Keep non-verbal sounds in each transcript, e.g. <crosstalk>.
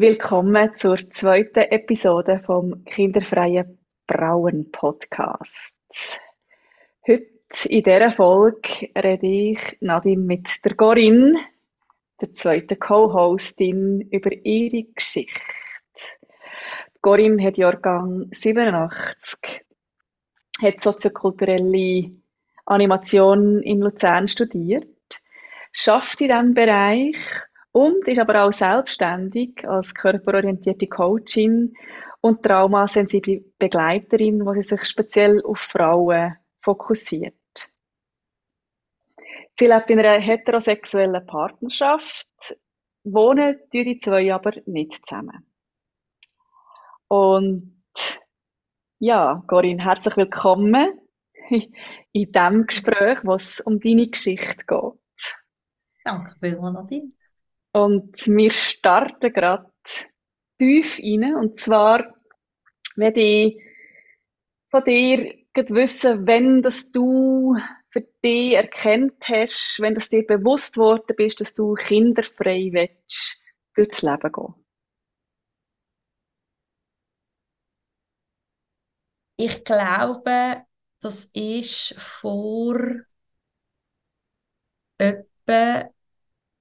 Willkommen zur zweiten Episode vom Kinderfreien Brauen Podcast. Heute in dieser Folge rede ich, Nadine, mit der Corinne, der zweiten Co-Hostin, über ihre Geschichte. Corinne hat Jahrgang 87, hat soziokulturelle Animation in Luzern studiert, schafft in diesem Bereich und ist aber auch selbstständig als körperorientierte Coachin und traumasensible Begleiterin, wo sie sich speziell auf Frauen fokussiert. Sie lebt in einer heterosexuellen Partnerschaft, wohnen die zwei aber nicht zusammen. Und ja, Corinne, herzlich willkommen in diesem Gespräch, wo es um deine Geschichte geht. Danke vielmals, Nadine. Und wir starten gerade tief rein. Und zwar werde ich von dir wissen, wenn dass du für dich erkennt hast, wenn du dir bewusst worden bist, dass du kinderfrei willst, durchs Leben gehen. Ich glaube, das ist vor etwa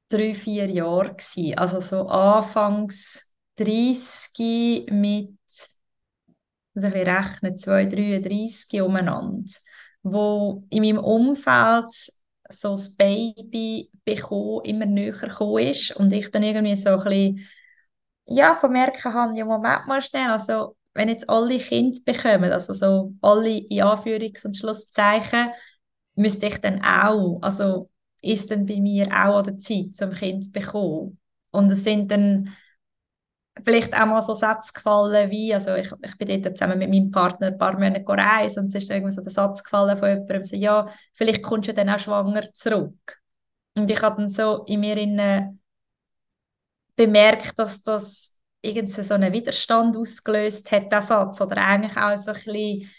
drei, vier Jahren gewesen. Also so anfangs 30 mit, muss ich rechnen, 2, 33 umeinander, wo in meinem Umfeld so das Baby bekommen, immer näher gekommen ist und ich dann irgendwie so ein bisschen, ja, vermerken habe, ja, Moment mal schnell, also wenn jetzt alle Kinder bekommen, also so alle in Anführungs- und Schlusszeichen, müsste ich dann auch, also ist dann bei mir auch an der Zeit, zum Kind zu bekommen. Und es sind dann vielleicht auch mal so Sätze gefallen wie, also ich, ich bin dort zusammen mit meinem Partner ein paar Monate reisen und es ist irgendwie so der Satz gefallen von jemandem, so, ja, vielleicht kommst du dann auch schwanger zurück. Und ich habe dann so in mir in, bemerkt, dass das irgend so einen Widerstand ausgelöst hat, der Satz, oder eigentlich auch so ein bisschen,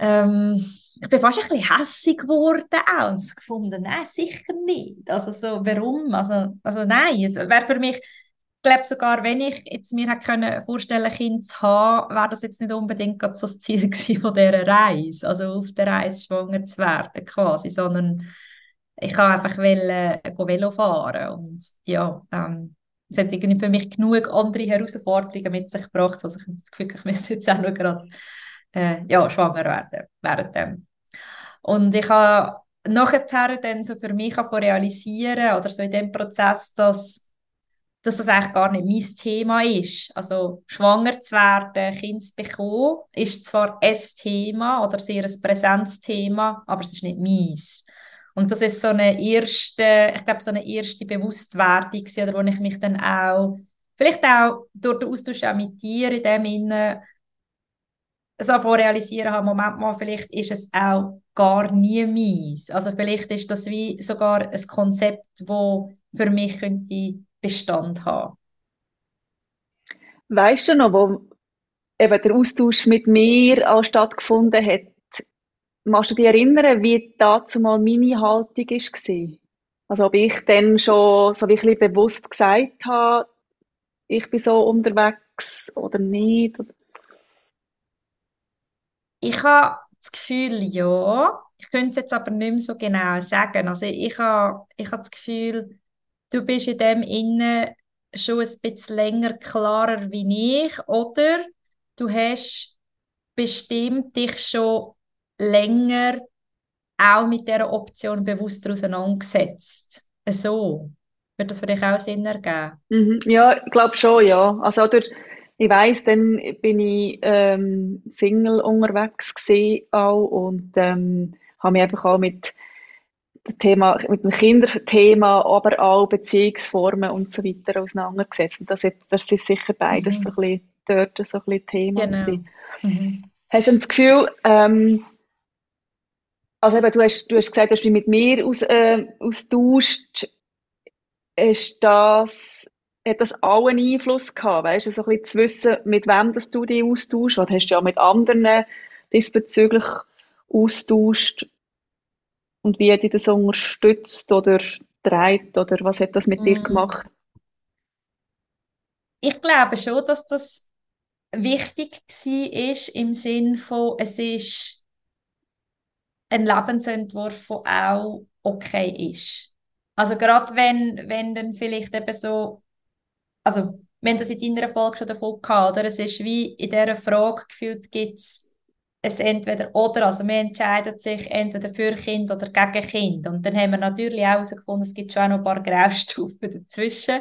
ähm, ich bin fast ein bisschen hässig geworden auch und gefunden, nein, sicher nicht. Also so, warum? Also, also nein, es wäre für mich, ich glaube sogar, wenn ich jetzt mir hätte können vorstellen, Kind zu haben, wäre das jetzt nicht unbedingt so das Ziel <laughs> gewesen von dieser Reise, also auf der Reise schwanger zu werden quasi, sondern ich kann einfach wollen, Velo fahren und ja, ähm, es hat irgendwie für mich genug andere Herausforderungen mit sich gebracht, also ich habe das Gefühl, ich müsste jetzt auch noch gerade äh, ja, schwanger werden während dem. Und ich habe nachher dann so für mich realisieren oder so in dem Prozess, dass dass das eigentlich gar nicht mein Thema ist. Also schwanger zu werden, Kind zu bekommen, ist zwar ein Thema oder sehr ein Präsenzthema, aber es ist nicht meins. Und das ist so eine erste, ich glaube, so eine erste Bewusstwerdung, oder wo ich mich dann auch, vielleicht auch durch den Austausch auch mit dir in dem Sinne, so realisieren habe, Moment mal, vielleicht ist es auch gar nie meins. Also vielleicht ist das wie sogar ein Konzept, wo für mich könnte Bestand haben. Weißt du noch, wo eben der Austausch mit mir auch stattgefunden hat, Machst du dich erinnern, wie dazu mal meine Haltung war? Also ob ich dann schon so wirklich bewusst gesagt habe, ich bin so unterwegs oder nicht? Ich habe das Gefühl, ja. Ich könnte es jetzt aber nicht mehr so genau sagen. Also ich habe, ich habe das Gefühl, du bist in dem Innen schon ein bisschen länger klarer wie ich, oder du hast bestimmt dich schon länger auch mit dieser Option bewusster auseinandergesetzt. So. Wird das für dich auch Sinn ergeben? Mhm. Ja, ich glaube schon, ja. Also, oder, ich weiss, dann bin ich ähm, Single unterwegs auch und ähm, habe mich einfach auch mit dem Thema, mit dem Kinderthema, aber auch Beziehungsformen und so weiter auseinandergesetzt. Und das, das ist sicher beides mhm. so ein bisschen, dort so ein bisschen Thema genau. Mhm. Hast du das Gefühl, ähm, also eben, du hast, du hast gesagt, dass du dich mit mir aus, äh, austauscht. Ist das, hat das auch einen Einfluss gehabt? Weißt du, so ein bisschen zu wissen, mit wem das du dich austauschst? Oder hast du ja mit anderen diesbezüglich austauscht? Und wie hat dich das unterstützt oder treibt? Oder was hat das mit mm. dir gemacht? ich glaube schon, dass das wichtig war im Sinn von, es ist ein Lebensentwurf, der auch okay ist. Also gerade wenn, wenn dann vielleicht eben so, also wenn das in deiner Folge schon davon gehabt, oder? Es ist wie in dieser Frage gefühlt, gibt es ein entweder oder, also man entscheidet sich entweder für Kind oder gegen Kind. Und dann haben wir natürlich auch herausgefunden, es gibt schon auch noch ein paar Graustufen <laughs> dazwischen.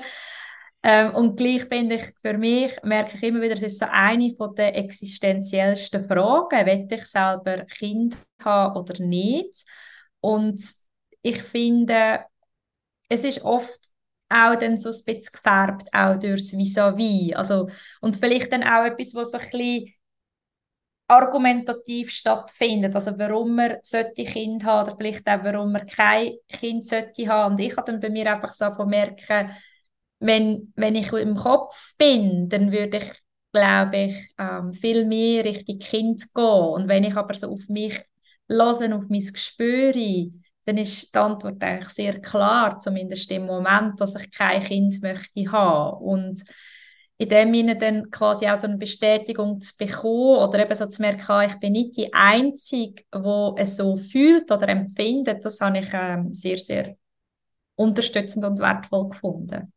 Ähm, und gleich finde ich, für mich, merke ich immer wieder, es ist so eine von der existenziellsten Fragen, will ich selber Kind haben oder nicht? Und ich finde, es ist oft auch dann so ein bisschen gefärbt, auch durchs Vis-à-vis. Also, und vielleicht dann auch etwas, was so ein bisschen argumentativ stattfindet. Also warum man solche Kinder haben oder vielleicht auch warum man kein Kind sollte haben. Und ich habe dann bei mir einfach so merken, wenn, wenn ich im Kopf bin, dann würde ich, glaube ich, ähm, viel mehr Richtung Kind gehen. Und wenn ich aber so auf mich höre, auf mein Gespür, dann ist die Antwort eigentlich sehr klar, zumindest im Moment, dass ich kein Kind möchte haben. Und in dem Sinne dann quasi auch so eine Bestätigung zu bekommen oder eben so zu merken, ah, ich bin nicht die Einzige, die es so fühlt oder empfindet, das habe ich ähm, sehr, sehr unterstützend und wertvoll gefunden.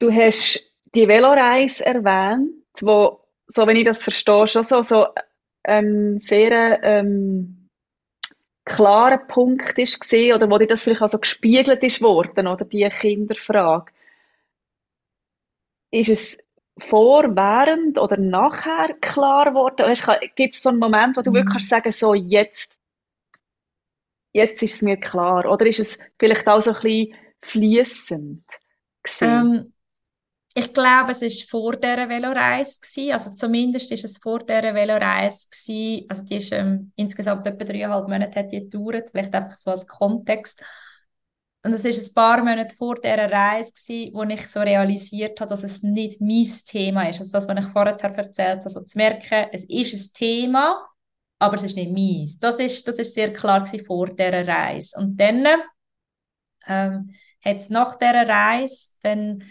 Du hast die Veloreise erwähnt, wo, so wenn ich das verstehe, schon so, so ein sehr ähm, klarer Punkt ist gesehen oder wo dir das vielleicht auch so gespiegelt ist worden oder die Kinderfrage. Ist es vor, während oder nachher klar geworden? Gibt es so einen Moment, wo du wirklich mhm. kannst sagen, so jetzt, jetzt ist es mir klar? Oder ist es vielleicht auch so ein bisschen fließend? Ähm, ich glaube, es war vor dieser Veloreise. Also zumindest ist es vor dieser Veloreise. Also die ist ähm, insgesamt etwa dreieinhalb Monate hat die gedauert. Vielleicht einfach so als Kontext. Und es ist ein paar Monate vor dieser Reise, gewesen, wo ich so realisiert habe, dass es nicht mein Thema ist. Also das, was ich vorher erzählt habe, also zu merken, es ist ein Thema, aber es ist nicht meins. Das ist, das ist sehr klar gewesen vor dieser Reise. Und dann ähm, hat es nach dieser Reise dann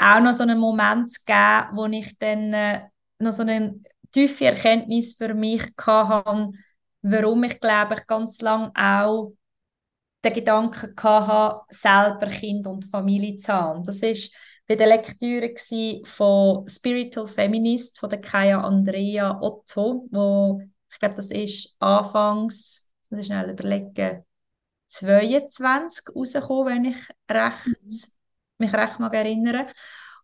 auch noch so einen Moment gegeben, wo ich dann äh, noch so eine tiefe Erkenntnis für mich hatte, warum ich glaube ich ganz lange auch den Gedanken hatte, selber Kind und Familie zu haben. Das ist bei der Lektüre von Spiritual Feminist von der Kaya Andrea Otto, wo ich glaube, das ist anfangs, muss ich schnell überlegen, 22 rausgekommen, wenn ich recht, mhm. Mich recht mag erinnere.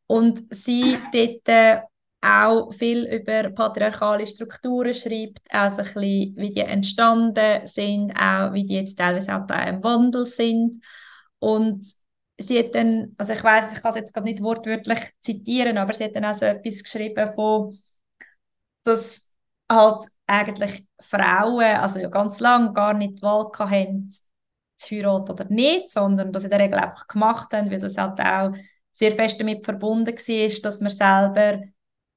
Und sie dort äh, auch viel über patriarchale Strukturen schreibt, auch ein bisschen, wie die entstanden sind, auch wie die jetzt teilweise auch da im Wandel sind. Und sie hat dann, also ich weiß, ich kann es jetzt gerade nicht wortwörtlich zitieren, aber sie hat dann auch so etwas geschrieben von, dass halt eigentlich Frauen, also ja ganz lange gar nicht die Wahl hatten, zu heiraten oder nicht, sondern dass in der Regel einfach gemacht haben, weil das halt auch sehr fest damit verbunden war, dass man selber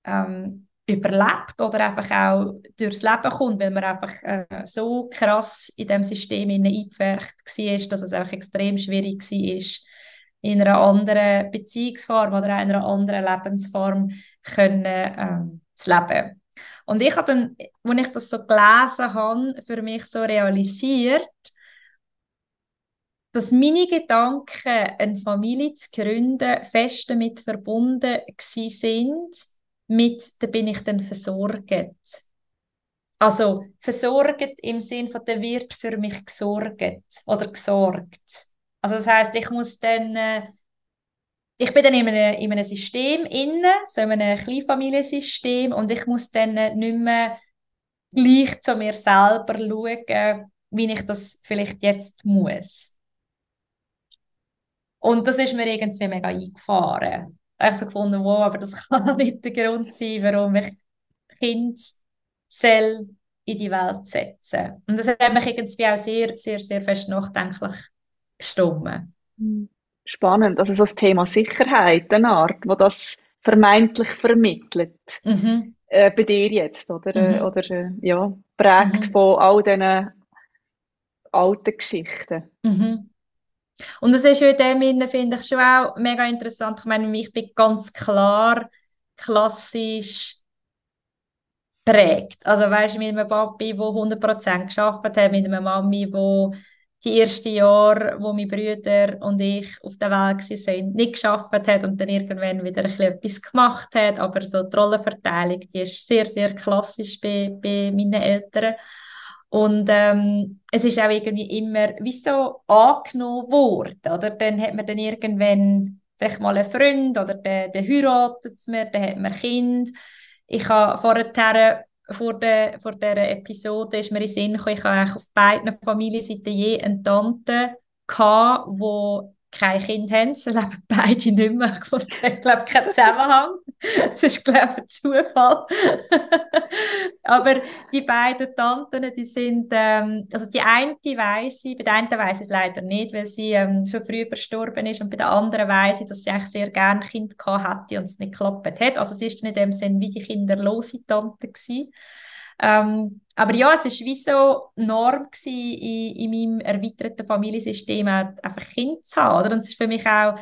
ähm, überlebt oder einfach auch durchs Leben kommt, weil man einfach äh, so krass in dem System eingepfercht war, dass es einfach extrem schwierig war, in einer anderen Beziehungsform oder einer anderen Lebensform können, ähm, zu leben. Und ich habe dann, als ich das so gelesen habe, für mich so realisiert, dass meine Gedanken, eine Familie zu gründen, fest damit verbunden sind, mit, da bin ich dann versorgt. Also versorgt im Sinn von, der wird für mich gesorgt oder gesorgt. Also das heißt, ich muss dann, äh, ich bin dann in einem, in einem System inne, so in einem Kleinfamiliensystem und ich muss dann nicht mehr gleich zu mir selber schauen, wie ich das vielleicht jetzt muss. Und das ist mir irgendwie mega eingefahren ich so gefunden, wow, aber das <laughs> kann nicht der Grund sein, warum ich Kind soll in die Welt setzen. Und das hat mich irgendwie auch sehr, sehr, sehr fest nachdenklich gestimmt. Spannend, also so das Thema Sicherheit, eine Art, wo das vermeintlich vermittelt. Mhm. Äh, bei dir jetzt, oder? Äh, mhm. Oder äh, ja, prägt mhm. von all diesen alten Geschichten. Mhm. Und das ist in dem Sinne, finde ich, schon auch mega interessant. Ich meine, ich bin ganz klar klassisch prägt. Also weißt du, mit einem Papi, der 100% geschafft hat, mit einer Mami, die die ersten Jahre, wo meine Brüder und ich auf der Welt waren, nicht geschafft hat und dann irgendwann wieder ein etwas gemacht hat. Aber so die Rollenverteilung, die ist sehr, sehr klassisch bei, bei meinen Eltern. Und ähm, es ist auch irgendwie immer wie so angenommen worden. Oder? Dann hat man dann irgendwann vielleicht mal einen Freund oder der, der heiratet mir, dann hat man Kind. Ich habe vorher vor, der, vor dieser Episode ist mir in Sinn gekommen, ich habe auf beiden Familienseiten je eine Tante gehabt, die kein Kind haben. Sie leben <laughs> beide nicht mehr. Ich glaube, kein Zusammenhang. Das ist, glaube ich, ein Zufall. <laughs> Aber die beiden Tanten, die sind, ähm, also die eine weiß ich, bei der einen weiß ich es leider nicht, weil sie ähm, schon früh verstorben ist und bei der anderen weiß ich, dass sie eigentlich sehr gerne Kind gehabt hätte und es nicht geklappt hat. Also sie ist nicht in dem Sinn wie die kinderlose Tante gewesen. Ähm, aber ja, es war wie so Norm in, in meinem erweiterten Familiensystem, einfach Kind zu haben. Oder? Und es ist für mich auch,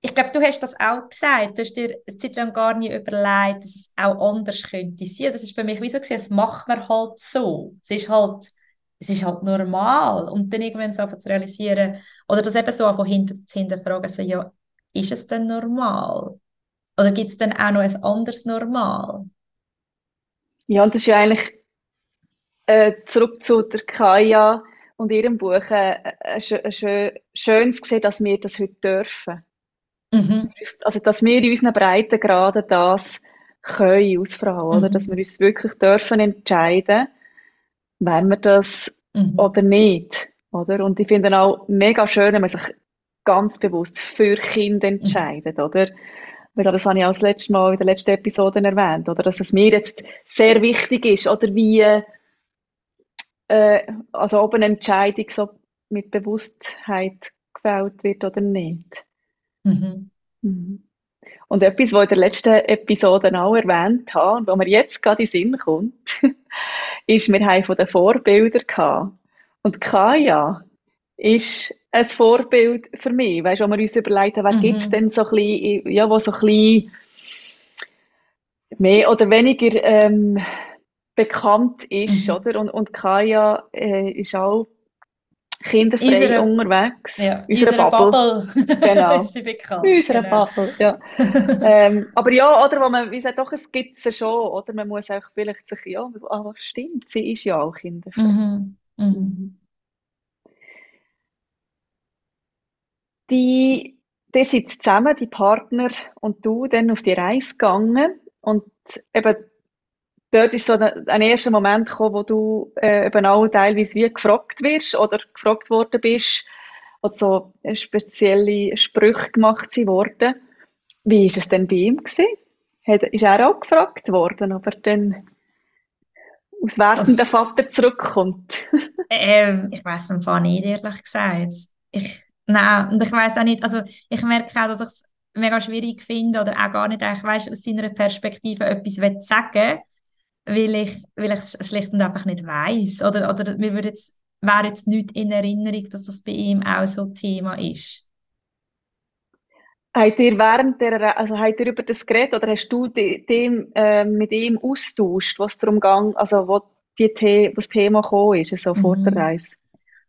ich glaube, du hast das auch gesagt, du hast dir eine Zeit lang gar nicht überlegt, dass es auch anders könnte sein. Das ist für mich wie so es macht man halt so. Es ist halt, es ist halt normal. Und dann irgendwann so zu realisieren, oder das eben so einfach hinter, zu hinterfragen, so, ja, ist es denn normal? Oder gibt es dann auch noch ein anderes Normal? Ja, und das ist ja eigentlich äh, zurück zu der Kaya und ihrem Buch äh, äh, schön, schön zu sehen, dass wir das heute dürfen. Mhm. Also, dass wir in unseren Breitengraden das können als Frau, mhm. oder? Dass wir uns wirklich dürfen entscheiden, wenn wir das mhm. oder nicht, oder? Und ich finde auch mega schön, wenn man sich ganz bewusst für Kinder mhm. entscheidet, oder? Weil das habe ich auch das letzte Mal in der letzten Episode erwähnt, oder? Dass es mir jetzt sehr wichtig ist, oder wie, äh, also ob eine Entscheidung so mit Bewusstheit gefällt wird oder nicht. Mhm. Mhm. Und etwas, was ich in der letzten Episode auch erwähnt habe, und was mir jetzt gerade in den Sinn kommt, <laughs> ist, wir haben von den Vorbildern gehabt. Und Kaya ist ein Vorbild für mich. Weißt du, wir uns überlegen, wer mhm. gibt es denn so ein bisschen, ja, wo so ein bisschen mehr oder weniger ähm, bekannt ist, mhm. oder? Und, und Kaya äh, ist auch kinderfrei unsere, unterwegs. Ja, unsere, unsere Bubble. Bubble. Genau. <laughs> ist sie bekannt. Unsere genau. Bubble, ja. <laughs> ähm, aber ja, oder, wo man, wie doch, es gibt ja schon, oder? Man muss auch vielleicht sich, ja, ah, stimmt, sie ist ja auch kinderfrei. Mhm. Mhm. Die, ihr seid zusammen, die Partner und du, dann auf die Reise gegangen und eben dort ist so ein, ein erster Moment gekommen, wo du äh, eben auch teilweise wie gefragt wirst oder gefragt worden bist oder so spezielle Sprüche gemacht worden. Wie ist es denn bei ihm gewesen? Hat, ist er auch gefragt worden, ob er dann aus werdenden Vater zurückkommt? <laughs> ähm, ich weiß es nicht, ehrlich gesagt. Ich Nein, und ich weiß auch nicht, also ich merke auch, dass ich es mega schwierig finde oder auch gar nicht ich weiss, aus seiner Perspektive etwas sagen weil ich, weil ich es schlicht und einfach nicht weiß oder, oder mir würde jetzt, wäre jetzt nicht in Erinnerung, dass das bei ihm auch so Thema ist. Habt ihr während der, also habt ihr über das geredet oder hast du dem, äh, mit ihm austauscht, was darum ging, also wo die, das Thema gekommen ist, also vor der mhm. Reise?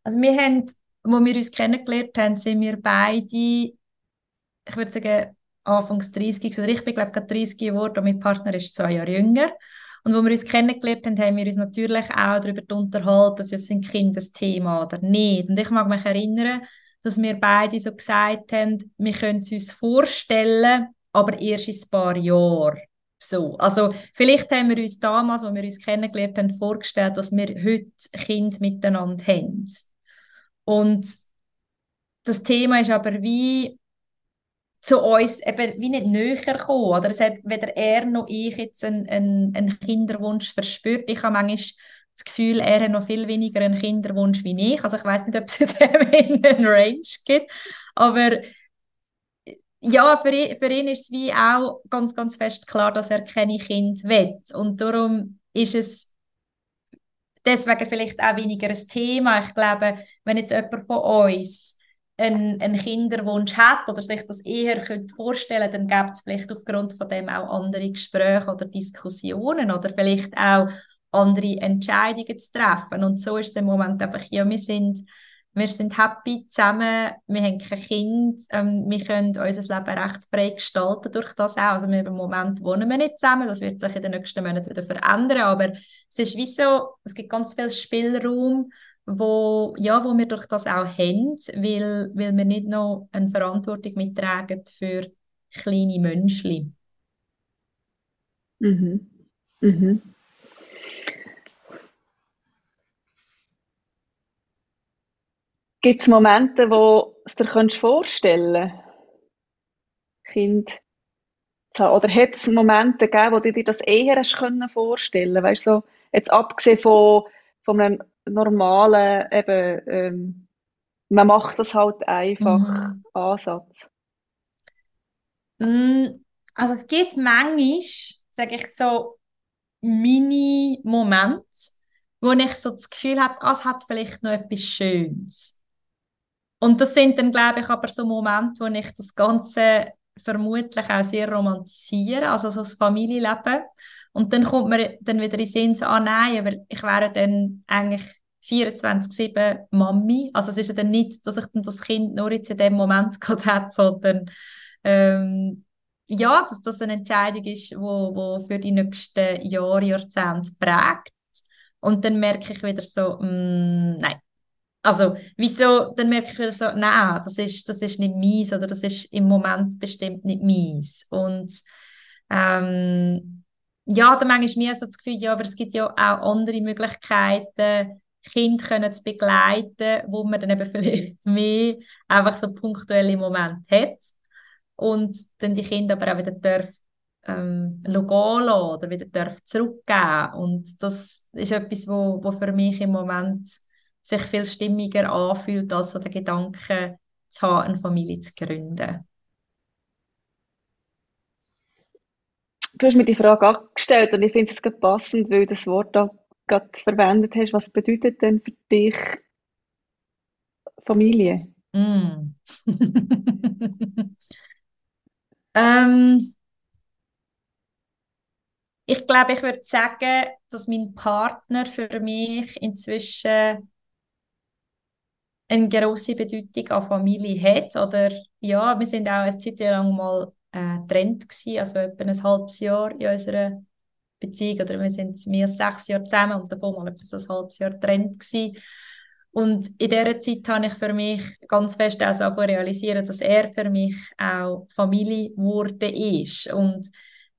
Also wir haben wo wir uns kennengelernt haben, sind wir beide, ich würde sagen, anfangs 30, also ich bin glaube ich 30 geworden und mein Partner ist zwei Jahre jünger. Und wo wir uns kennengelernt haben, haben wir uns natürlich auch darüber unterhalten, dass es ein Kindesthema oder nicht. Und ich mag mich erinnern, dass wir beide so gesagt haben, wir können es uns vorstellen, aber erst in ein paar Jahren. So. Also, vielleicht haben wir uns damals, als wir uns kennengelernt haben, vorgestellt, dass wir heute Kind miteinander haben. Und das Thema ist aber wie zu uns eben wie nicht näher gekommen. Oder es hat weder er noch ich jetzt einen, einen, einen Kinderwunsch verspürt. Ich habe manchmal das Gefühl, er hat noch viel weniger einen Kinderwunsch wie ich. Also ich weiß nicht, ob es in dem <laughs> einen Range gibt. Aber ja, für ihn, für ihn ist es wie auch ganz, ganz fest klar, dass er keine Kind will. Und darum ist es deswegen vielleicht auch weniger ein Thema. Ich glaube, wenn jetzt jemand von uns einen, einen Kinderwunsch hat oder sich das eher könnte vorstellen dann gibt es vielleicht aufgrund von dem auch andere Gespräche oder Diskussionen oder vielleicht auch andere Entscheidungen zu treffen. Und so ist es im Moment einfach, ja, wir sind, wir sind happy zusammen, wir haben kein Kind, ähm, wir können unser Leben recht frei gestalten durch das auch. Also im Moment wohnen wir nicht zusammen, das wird sich in den nächsten Monaten wieder verändern, aber es ist wie so, es gibt ganz viel Spielraum, wo, ja, wo wir durch das auch haben, weil, weil wir nicht noch eine Verantwortung mittragen für kleine Menschen. Mhm. Mhm. Gibt es Momente, wo du dir vorstellen Kind? Oder hat es Momente gegeben, wo du dir das eher hast können vorstellen Weißt du, so, jetzt abgesehen von, von einem normalen, eben, ähm, man macht das halt einfach, Mhm. Ansatz. Mm, Also es gibt manchmal, sage ich so, Mini-Momente, wo ich so das Gefühl habe, ah, es hat vielleicht noch etwas Schönes. Und das sind dann, glaube ich, aber so Momente, wo ich das Ganze vermutlich auch sehr romantisiere, also so das Familienleben. Und dann kommt mir dann wieder in Sinn, so, ah nein, aber ich wäre dann eigentlich 24-7 Mami. Also es ist ja dann nicht, dass ich dann das Kind nur jetzt in dem Moment <laughs> gerade hat, sondern ähm, ja, dass das eine Entscheidung ist, wo, wo für die nächsten Jahre, Jahrzehnte prägt. Und dann merke ich wieder so, mm, nein, also, wieso, dann merke ich wieder so, nein, das ist, das ist nicht meins oder das ist im Moment bestimmt nicht meins. Und ähm, ja, dann manchmal mir so das Gefühl, ja, aber es gibt ja auch andere Möglichkeiten, Kinder können zu begleiten, wo man dann eben <laughs> vielleicht mehr einfach so punktuelle Momente hat und dann die Kinder aber auch wieder darf ähm, oder wieder darf zurückgeben und das ist etwas, wo, wo für mich im Moment sich viel stimmiger anfühlt, als so der Gedanke zu haben, eine Familie zu gründen. Du hast mir die Frage angestellt und ich finde es gerade passend, weil du das Wort da gerade verwendet hast. Was bedeutet denn für dich Familie? Mm. <laughs> ähm, ich glaube, ich würde sagen, dass mein Partner für mich inzwischen eine grosse Bedeutung an Familie hat. Oder ja, wir sind auch eine Zeit lang mal äh, getrennt gewesen, also etwa ein halbes Jahr in unserer Beziehung. Oder wir sind mehr sechs Jahre zusammen und davor mal etwa ein halbes Jahr getrennt gewesen. Und in dieser Zeit habe ich für mich ganz fest auch so realisieren, dass er für mich auch Familie geworden ist. Und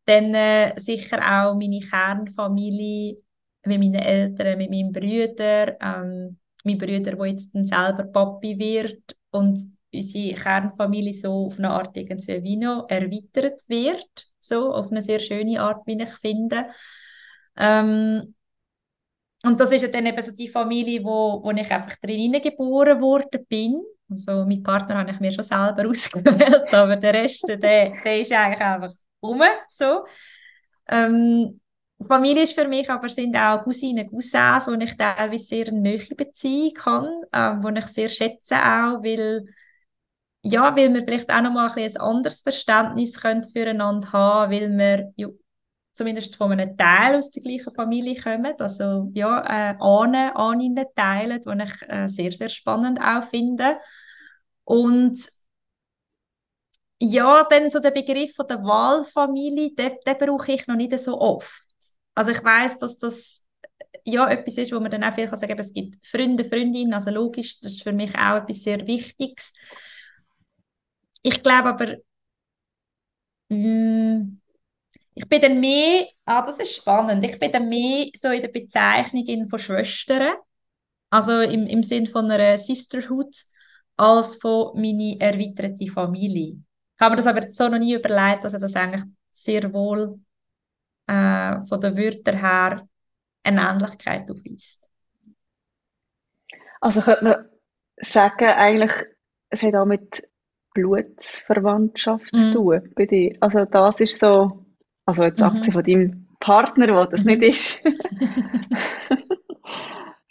dann äh, sicher auch meine Kernfamilie mit meinen Eltern, mit meinem Bruder, ähm, mein Bruder, der jetzt dann selber Papi wird und unsere Kernfamilie so auf eine Art irgendwie wie noch erweitert wird, so auf eine sehr schöne Art, wie ich finde. Ähm, und das ist dann eben so die Familie, wo, wo ich einfach drin geboren worden bin. Also mein Partner habe ich mir schon selber <laughs> ausgewählt, aber der Rest, der, der ist eigentlich einfach rum, so. Ähm, Familie ist für mich aber sind auch Cousinen, Cousins, wo ich teilweise sehr eine nahe Beziehung habe, äh, wo ich sehr schätze auch, weil ja, weil wir vielleicht auch nochmal ein, ein anderes Verständnis können füreinander haben, weil wir ja, zumindest von einem Teil aus der gleichen Familie kommen, also ja, äh, Ahnen, Ahnen teilen, was ich äh, sehr, sehr spannend auch finde. Und ja, dann so der Begriff von der Wahlfamilie, den, den brauche ich noch nicht so oft. Also ich weiß, dass das ja etwas ist, wo man dann auch viel sagen kann, es gibt Freunde, Freundinnen, also logisch, das ist für mich auch etwas sehr Wichtiges. Ich glaube aber, mh, hm, ich bin dann mehr, ah, das ist spannend, ich bin dann mehr so in der Bezeichnung von Schwestern, also im, im Sinn von einer Sisterhood, als von meiner erweiterten Familie. Ich habe mir das aber so noch nie überlegt, dass er das eigentlich sehr wohl äh, von den Wörtern her eine Ähnlichkeit aufweist. Also könnte man sagen, eigentlich, es hat auch mit Blutsverwandtschaft mhm. zu tun bei dir. Also das ist so, also jetzt mhm. abgesehen von deinem Partner, der das mhm. nicht ist. <laughs>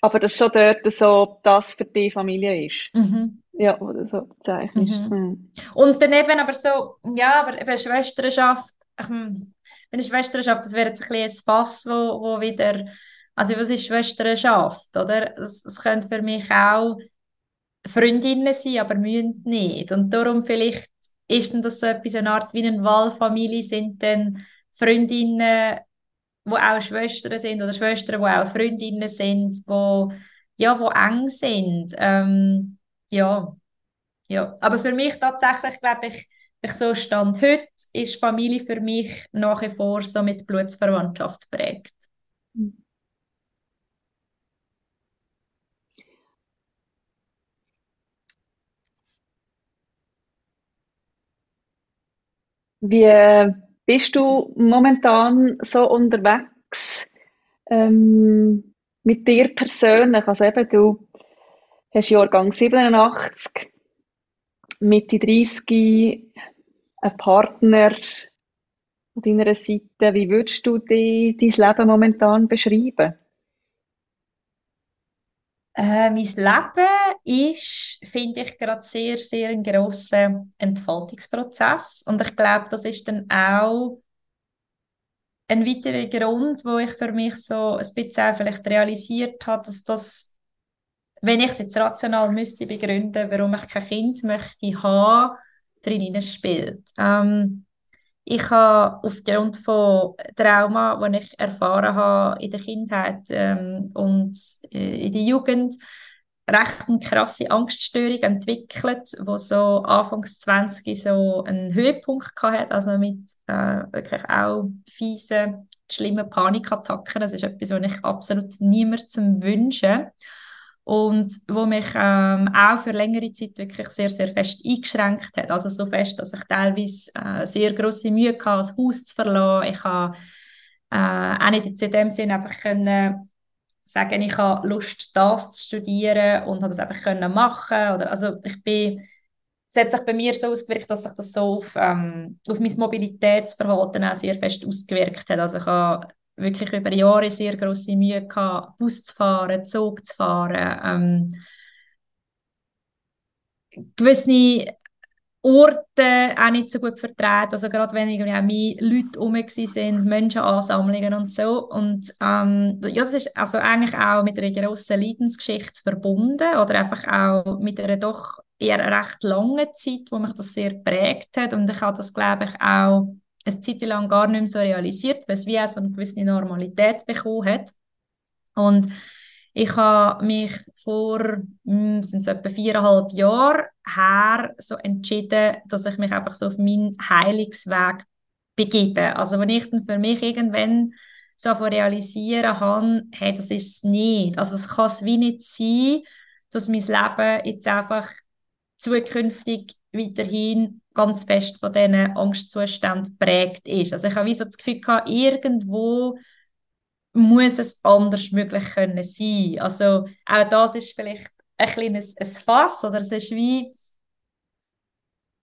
Aber dass schon dort so das für die Familie ist. Mhm. ja, oder so bezeichnest. Mhm. Mhm. Und daneben aber so, ja, aber eben Schwesternschaft, ähm, eine Schwesternschaft, das wäre jetzt ein ein Fass, wo, wo wieder, also was ist Schwesternschaft, oder? Es, es könnte für mich auch Freundinnen sein, aber müssen nicht. Und darum vielleicht ist dann das so etwas, eine Art wie eine Wahlfamilie, sind dann Freundinnen, die auch Schwestern sind oder Schwestern, die auch Freundinnen sind, die, ja, wo eng sind. Ähm, ja, ja. Aber für mich tatsächlich, glaube ich, ich so stand heute, ist Familie für mich nach wie vor so mit Blutsverwandtschaft prägt. Wie bist du momentan so unterwegs ähm, mit dir persönlich? Also eben, du hast Jahrgang 87, Mitte 30, einen Partner an deiner Seite. Wie würdest du die, dein Leben momentan beschreiben? Äh, mein Leben ist, finde ich, gerade sehr, sehr ein grosser Entfaltungsprozess. Und ich glaube, das ist dann auch ein weiterer Grund, wo ich für mich so ein bisschen vielleicht realisiert habe, dass das, wenn ich es jetzt rational müsste begründen, warum ich kein Kind möchte haben, drin spielt. Ähm, ich habe aufgrund von Trauma, die ich erfahren habe in der Kindheit ähm, und äh, in der Jugend, recht eine krasse Angststörung entwickelt, wo so Anfangs 20 so einen Höhepunkt hatte, also mit äh, wirklich auch fiesen, schlimmen Panikattacken. Das ist etwas, was ich absolut niemandem wünsche und wo mich ähm, auch für längere Zeit wirklich sehr, sehr fest eingeschränkt hat. Also so fest, dass ich teilweise äh, sehr große Mühe hatte, das Haus zu verlassen. Ich habe äh, auch nicht in dem Sinne einfach können sagen, ich habe Lust, das zu studieren und habe das einfach können machen. Oder, also ich bin, es hat sich bei mir so ausgewirkt, dass sich das so auf, ähm, auf mein Mobilitätsverhalten auch sehr fest ausgewirkt hat. Also ich habe wirklich über Jahre sehr große Mühe gehabt, Bus zu fahren, Zug zu fahren. Ähm, gewisse Orte auch nicht so gut vertreten, also gerade wenn irgendwie auch mehr Leute rum sind, Menschenansammlungen und so. Und ähm, ja, das ist also eigentlich auch mit einer grossen Leidensgeschichte verbunden oder einfach auch mit einer doch eher recht langen Zeit, wo mich das sehr geprägt hat. Und ich habe das, glaube ich, auch eine Zeit lang gar nicht mehr so realisiert, weil es wie auch so eine gewisse Normalität bekommen hat. Und ich habe mich vor hm, sind es etwa viereinhalb Jahren her so entschieden, dass ich mich einfach so auf meinen Heilungsweg begebe. Also wenn ich dann für mich irgendwann so realisieren habe, hey, das ist es nicht. Also es kann es wie nicht sein, dass mein Leben jetzt einfach zukünftig weiterhin ganz fest von diesen Angstzuständen prägt ist. Also ich habe wie so das Gefühl gehabt, irgendwo muss es anders möglich können sein. Also auch das ist vielleicht ein kleines ein Fass oder es ist wie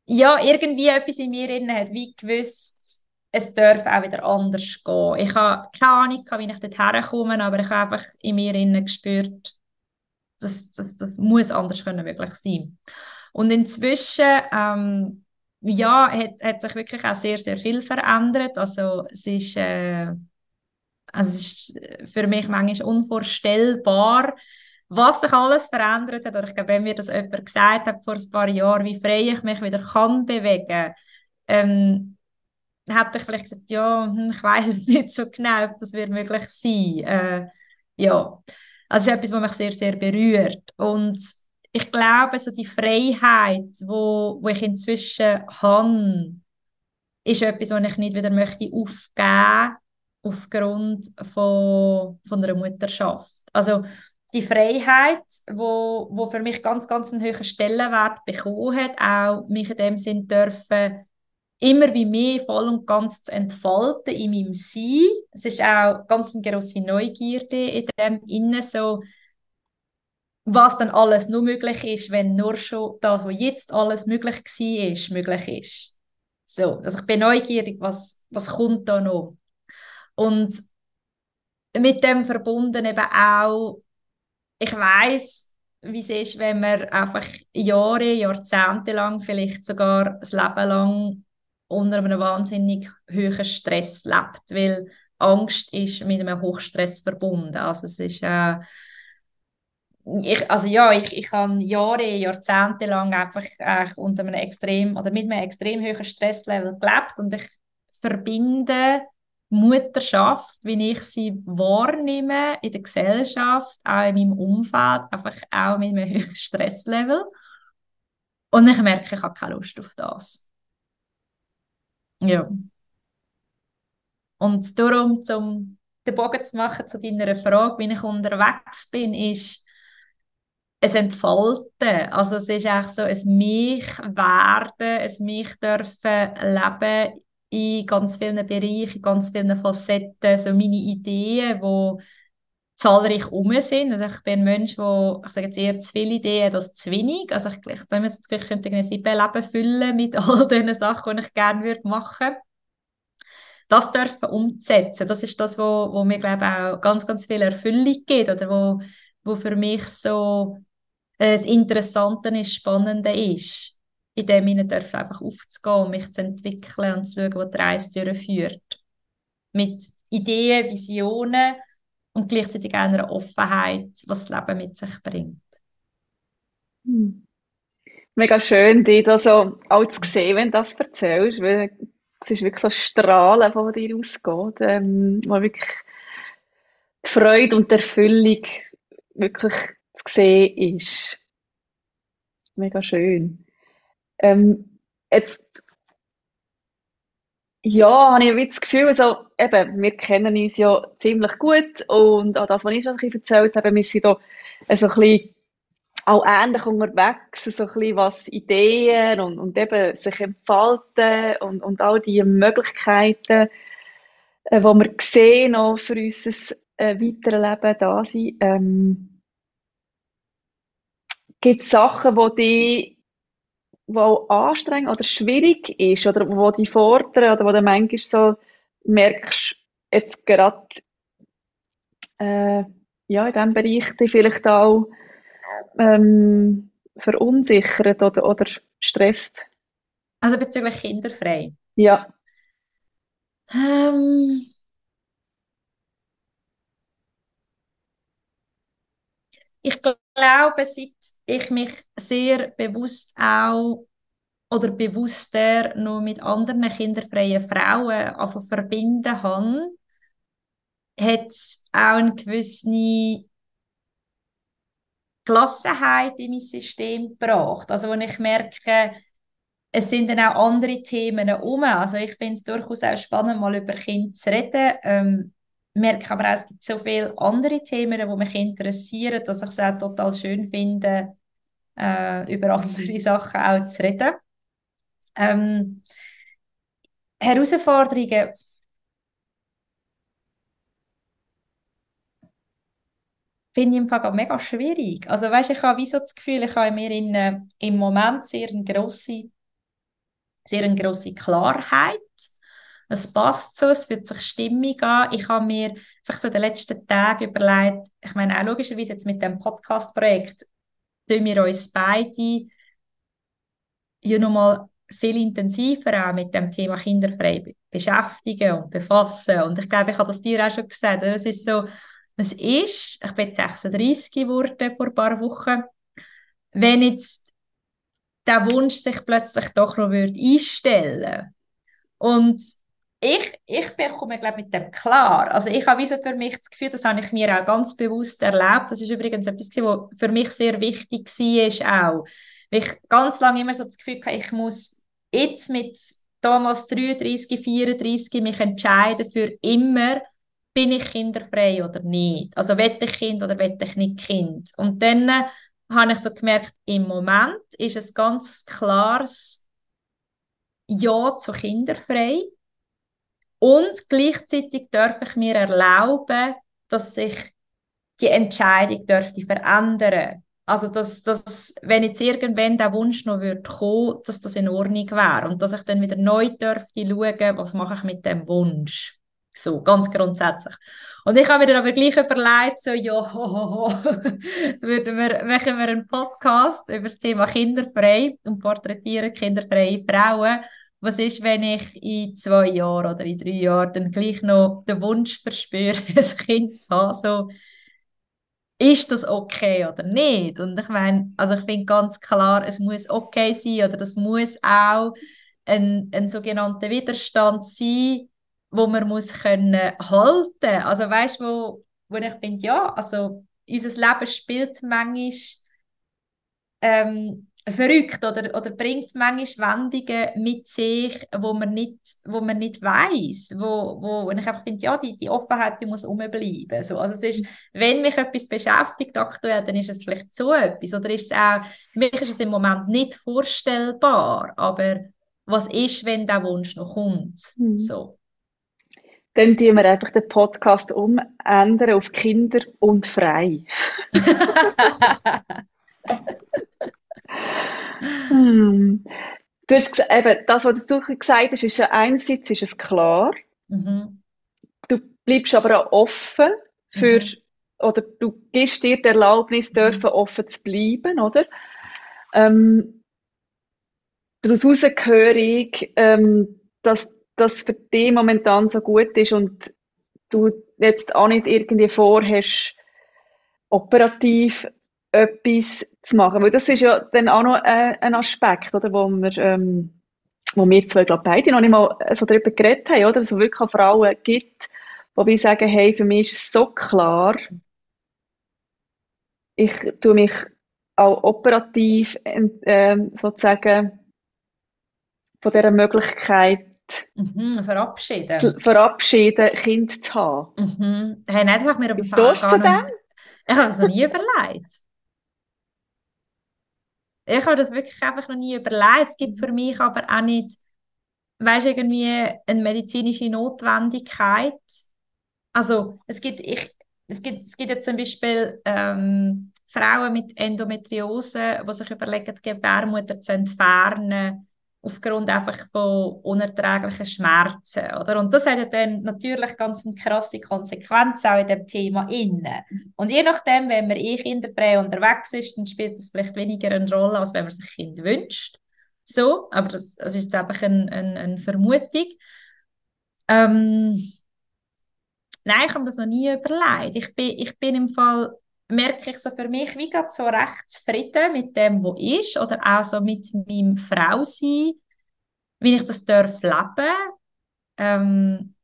ja, irgendwie etwas in mir drin hat wie gewusst, es darf auch wieder anders gehen. Ich habe keine Ahnung, wie ich dort herkomme, aber ich habe einfach in mir drin gespürt, das, das, das muss anders können möglich sein. Und inzwischen ähm, ja, hat, hat sich wirklich auch sehr, sehr viel verändert. Also es ist, äh, also es ist für mich manchmal unvorstellbar, was sich alles verändert hat. Oder ich glaube, wenn mir das jemand gesagt hat vor ein paar Jahren, wie frei ich mich wieder kann bewegen, ähm, hätte ich vielleicht gesagt, ja, hm, ich weiß <laughs> nicht so genau, ob das wird möglich sein. Äh, ja, also es ist etwas, was mich sehr, sehr berührt. Und ich glaube, so die Freiheit, wo, wo ich inzwischen habe, ist etwas, was ich nicht wieder möchte aufgeben aufgrund von, von einer Mutterschaft. Also die Freiheit, wo, wo für mich ganz, ganz einen hohen Stellenwert bekommen hat, auch mich in dem Sinn dürfen, immer wie mehr voll und ganz zu entfalten in meinem Sein. Es ist auch ganz eine grosse Neugierde in dem Innen so, was dann alles nur möglich ist, wenn nur schon das, was jetzt alles möglich war, möglich ist. So, also ich bin neugierig, was, was kommt da noch. Und mit dem verbunden eben auch, ich weiß, wie es ist, wenn man einfach Jahre, Jahrzehnte lang, vielleicht sogar das Leben lang unter einem wahnsinnig hohen Stress lebt, weil Angst ist mit einem Hochstress verbunden. Also es ist äh, ich, also ja, ich, ich habe Jahre, Jahrzehnte lang einfach äh, unter einem extrem oder mit einem extrem hohen Stresslevel gelebt und ich verbinde Mutterschaft, wie ich sie wahrnehme in der Gesellschaft, auch in meinem Umfeld, einfach auch mit einem <laughs> hohen Stresslevel. Und ich merke, ich habe keine Lust auf das. Ja. Und darum, um den Bogen zu machen zu deiner Frage, wie ich unterwegs bin, ist es entfalten. Also es ist auch so ein mich werden, ein mich dürfen leben in ganz vielen Bereichen, in ganz vielen Facetten, so meine Ideen, die zahlreich um sind. Also ich bin ein Mensch, der, ich sage jetzt eher zu viele Ideen als zu wenig. Also ich, ich denke jetzt, ich könnte ein Leben füllen mit <laughs> all den Sachen, die ich gerne würde machen das dürfen umzusetzen, das ist das, wo, wo mir glaube auch ganz, ganz viel Erfüllung gibt oder wo, wo für mich so das Interessante ist, Spannende ist in dem ich darf einfach aufzugehen, mich zu entwickeln und zu schauen, wo die Reise durchführt. Mit Ideen, Visionen und gleichzeitig einer Offenheit, was das Leben mit sich bringt. Hm. Mega schön, dich da so auch zu sehen, wenn du das erzählst, weil es ist wirklich so Strahlen, von dir ausgeht, ähm, wo wirklich die Freude und die Erfüllung wirklich zu sehen ist. Mega schön. Ähm, jetzt, ja, habe ich das Gefühl, also, eben, wir kennen uns ja ziemlich gut und auch das, was ich schon erzählt habe, wir sind da so ein bisschen auch ähnlich unterwegs, so ein bisschen was Ideen und, und eben sich entfalten und, und all die Möglichkeiten, äh, die wir sehen, auch für unser äh, weiteres Leben da sind. Ähm, Gibt es Sachen, die dich wo anstrengend oder schwierig ist oder wo die fordern oder wo du manchmal so merkst, jetzt gerade äh, ja, in diesem Bereich die vielleicht auch ähm, verunsichert oder, oder stresst? Also bezüglich kinderfrei? Ja. Ähm, ich glaube, seit ich mich sehr bewusst auch oder bewusster noch mit anderen kinderfreien Frauen verbinden habe, hat es auch eine gewisse Gelassenheit in mein System gebracht. Also, wenn ich merke, es sind dann auch andere Themen um. Also, ich finde es durchaus auch spannend, mal über Kinder zu reden. Ähm, merke aber auch, es gibt so viele andere Themen, die mich interessieren, dass ich es auch total schön finde, äh, über <laughs> andere Sachen auch zu reden. Ähm, Herausforderungen finde ich im Fall mega schwierig. Also weißt, ich habe wie so das Gefühl, ich habe mir in, äh, im Moment sehr eine grosse, sehr eine grosse Klarheit es passt so, es fühlt sich stimmig an. Ich habe mir einfach so den letzten Tagen überlegt, ich meine auch logischerweise jetzt mit dem Podcast-Projekt, tun wir uns beide ja nochmal viel intensiver auch mit dem Thema kinderfrei beschäftigen und befassen. Und ich glaube, ich habe das dir auch schon gesagt. Es ist so, es ist, ich bin jetzt 36 geworden vor ein paar Wochen, wenn jetzt der Wunsch sich plötzlich doch noch würde und ich, ich bekomme, glaube mit dem klar. Also ich habe für mich das Gefühl, das habe ich mir auch ganz bewusst erlebt. Das ist übrigens etwas, was für mich sehr wichtig war auch. Weil ich ganz lange immer so das Gefühl hatte, ich muss jetzt mit damals 33, 34 mich entscheiden für immer, bin ich kinderfrei oder nicht. Also will ich Kind oder will ich nicht Kind. Und dann äh, habe ich so gemerkt, im Moment ist es ganz klares Ja zu kinderfrei und gleichzeitig darf ich mir erlauben, dass sich die Entscheidung dürfte verändern. Also, dass, dass, wenn jetzt irgendwann der Wunsch noch wird kommen, dass das in Ordnung wäre und dass ich dann wieder neu dürfte schauen, was mache ich mit dem Wunsch. So, ganz grundsätzlich. Und ich habe mir dann aber gleich überlegt, so, ja, <laughs> würden wir, machen wir einen Podcast über das Thema kinderfrei und porträtieren kinderfreie Frauen. Was ist, wenn ich in zwei Jahren oder in drei Jahren dann gleich noch den Wunsch verspüre, <laughs> ein Kind zu haben? So, ist das okay oder nicht? Und ich meine, also ich finde ganz klar, es muss okay sein oder das muss auch ein, ein sogenannter Widerstand sein, wo man muss können halten. Also weißt wo, wo ich finde, ja, also unser Leben spielt manchmal ähm, verrückt oder, oder bringt manchmal Wendungen mit sich, wo man nicht, wo man nicht weiß, wo, wo ich einfach finde, ja, die, die Offenheit die muss umbleiben. So, also es ist, wenn mich etwas beschäftigt aktuell, dann ist es vielleicht so etwas oder ist es auch, für mich ist es im Moment nicht vorstellbar, aber was ist, wenn der Wunsch noch kommt? Mhm. So. Dann tun wir einfach den Podcast umändern auf Kinder und frei. <laughs> <laughs> hm. Du hast eben, das, was du gesagt hast, ist ja einerseits ist es klar. Mhm. Du bleibst aber auch offen für, mhm. oder du gibst dir die Erlaubnis, dürfen mhm. offen zu bleiben, oder? Ähm, daraus höre ich, ähm, dass das für dich momentan so gut ist und du jetzt auch nicht irgendwie vorhast, operativ etwas zu machen. Weil das ist ja dann auch noch äh, ein Aspekt, oder, wo wir, ähm, wo wir zwei, glaube beide noch nicht mal so darüber geredet haben, oder? Es wirklich auch Frauen gibt, wo wir sagen, hey, für mich ist es so klar, ich tue mich auch operativ äh, sozusagen von dieser Möglichkeit Mhm, verabschieden. verabschieden, Kind zu haben. Mhm. Hey, nein, das hat mir aber stehst du zu dem? <laughs> Ich habe noch nie überlegt. Ich habe das wirklich einfach noch nie überlegt. Es gibt für mich aber auch nicht, weißt irgendwie eine medizinische Notwendigkeit. Also es gibt, ich, es gibt, es gibt ja zum Beispiel ähm, Frauen mit Endometriose, die sich überlegen, die Gebärmutter zu entfernen aufgrund einfach von unerträglichen Schmerzen, oder? Und das hat dann natürlich ganz eine krasse Konsequenz auch in dem Thema innen. Und je nachdem, wenn man eh kinderfrei unterwegs ist, dann spielt das vielleicht weniger eine Rolle, als wenn man sich ein Kind wünscht. So, aber das, das ist einfach eine, eine, eine Vermutung. Ähm, nein, ich habe das noch nie überlegt. Ich bin, ich bin im Fall merke ich so für mich wie gerade so recht zufrieden mit dem, was ist oder auch so mit meinem Frausein, wie ich das darf leben ähm,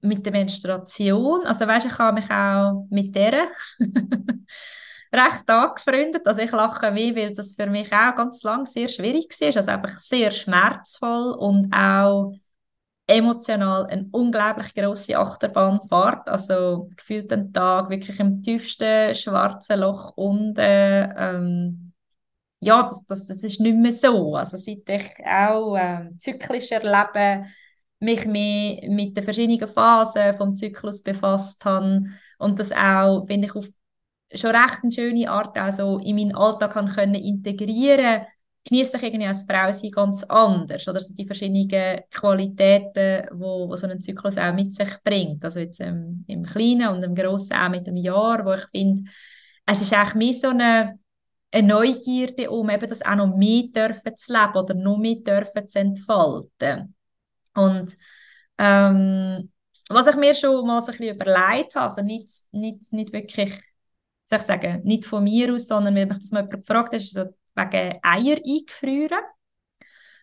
mit der Menstruation. Also weißt, ich habe mich auch mit der <laughs> recht angefreundet. Also ich lache wie, weil das für mich auch ganz lang sehr schwierig war. Also einfach sehr schmerzvoll und auch emotional eine unglaublich große Achterbahnfahrt. Also gefühlt einen Tag wirklich im tiefsten schwarzen Loch und äh, ähm, ja, das, das, das ist nicht mehr so. Also seit ich auch ähm, zyklisch erlebe, mich mehr mit den verschiedenen Phasen vom Zyklus befasst habe und das auch, finde ich, auf schon recht eine schöne Art also in meinen Alltag kann können integrieren genieße ich irgendwie als Frau sein ganz anders. Oder also die verschiedenen Qualitäten, wo, wo so ein Zyklus auch mit sich bringt. Also jetzt im, im Kleinen und im Grossen auch mit dem Jahr, wo ich finde, es ist eigentlich mehr so eine, eine Neugierde, um eben das auch noch mehr dürfen zu leben oder noch mehr dürfen zu entfalten. Und ähm, was ich mir schon mal so ein bisschen überlegt habe, also nicht, nicht, nicht wirklich, soll ich sagen, nicht von mir aus, sondern wenn mich das mal jemand gefragt hat, wegen Eier eingefrieren,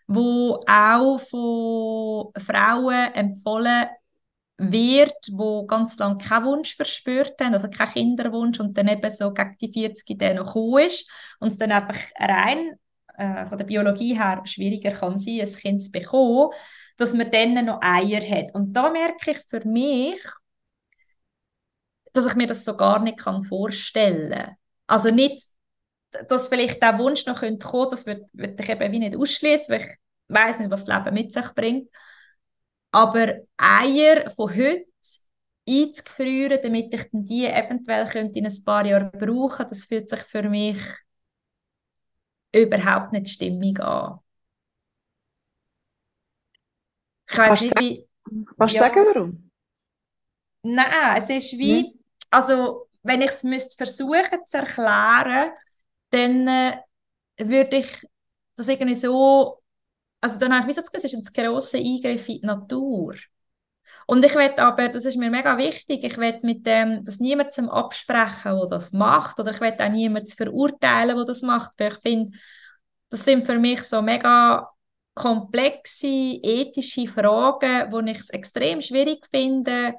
wo auch von Frauen empfohlen wird, wo ganz lange keinen Wunsch verspürt haben, also keinen Kinderwunsch und dann eben so gegen die 40 dann noch gekommen ist und es dann einfach rein äh, von der Biologie her schwieriger kann sein, ein Kind zu bekommen, dass man dann noch Eier hat. Und da merke ich für mich, dass ich mir das so gar nicht kann vorstellen kann. Also nicht dass vielleicht der Wunsch noch kommen könnte, das würde, würde ich eben wie nicht ausschließen, weil ich weiß nicht, was das Leben mit sich bringt. Aber Eier von heute einzufrieren, damit ich die eventuell könnte in ein paar Jahren brauchen, das fühlt sich für mich überhaupt nicht stimmig an. Ich weiß nicht, wie... Kannst du ja, sagen, warum? Nein, es ist wie, Nee? also wenn ich es müsste versuchen zu erklären, dann äh, würde ich das irgendwie so, also dann habe ich so das ist ein grosser Eingriff in die Natur. Und ich will aber, das ist mir mega wichtig, ich will mit dem, das niemand zum Absprechen, der das macht, oder ich will auch niemand verurteilen, der das macht, weil ich finde, das sind für mich so mega komplexe ethische Fragen, wo ich es extrem schwierig finde,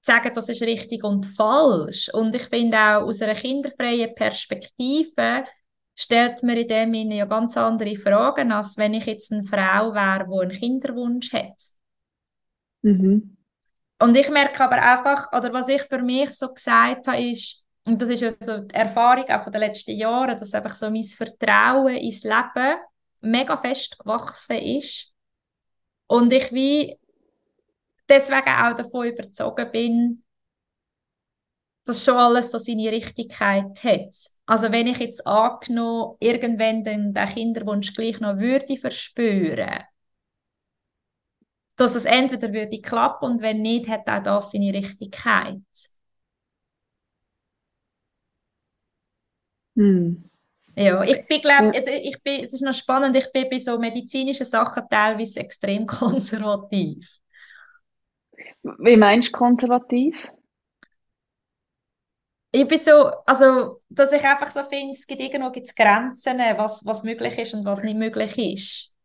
sagen, das ist richtig und falsch. Und ich finde auch aus einer kinderfreien Perspektive stellt man in dem Sinne ja ganz andere Fragen, als wenn ich jetzt eine Frau wäre, die einen Kinderwunsch hat. Mhm. Und ich merke aber einfach, oder was ich für mich so gesagt habe, ist, und das ist ja so die Erfahrung auch von den letzten Jahren, dass einfach so mein Vertrauen ins Leben mega fest gewachsen ist. Und ich wie deswegen auch davon überzeugt bin, dass schon alles so seine Richtigkeit hat. Also wenn ich jetzt angenommen, irgendwann den, den Kinderwunsch gleich noch würde verspüren, dass es entweder würde klappen und wenn nicht, hat auch das seine Richtigkeit. Hm. Ja, ich bin, glaube, also ich bin, es ist noch spannend, ich bin bei so medizinischen Sachen teilweise extrem <laughs> konservativ. Wie meinst du konservativ? Ich bin so, also, dass ich einfach so finde, es gibt irgendwo gibt's Grenzen, was, was möglich ist und was nicht möglich ist.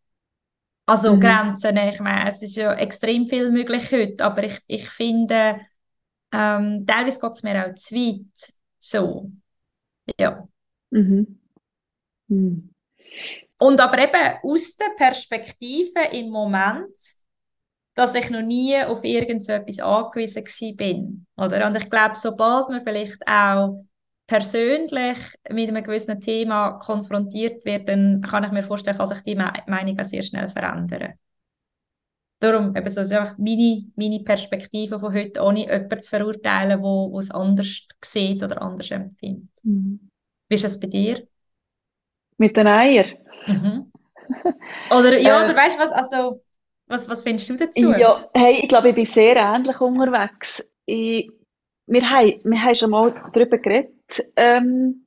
Also Mhm. Grenzen, ich meine, es ist ja extrem viel möglich heute, aber ich, ich finde, ähm, teilweise geht es mir auch zu weit. So, ja. Mhm. Hm. Und aber eben aus der Perspektive im Moment, dass ich noch nie auf irgendetwas angewiesen bin. Oder? Und ich glaube, sobald man vielleicht auch persönlich mit einem gewissen Thema konfrontiert wird, dann kann ich mir vorstellen, kann sich die Me Meinung auch sehr schnell verändern. Darum, eben so, ist einfach meine, meine Perspektive von heute, ohne jemanden zu verurteilen, der es anders sieht oder anders empfindet. Mhm. Wie ist das bei dir? Mit den Eiern? Mhm. <laughs> Oder ja, Äh, oder weißt du was, also, was, was findest du dazu? Ja, hey, ich glaube, ich bin sehr ähnlich unterwegs. Ich, wir haben, wir haben schon mal darüber geredet, ähm,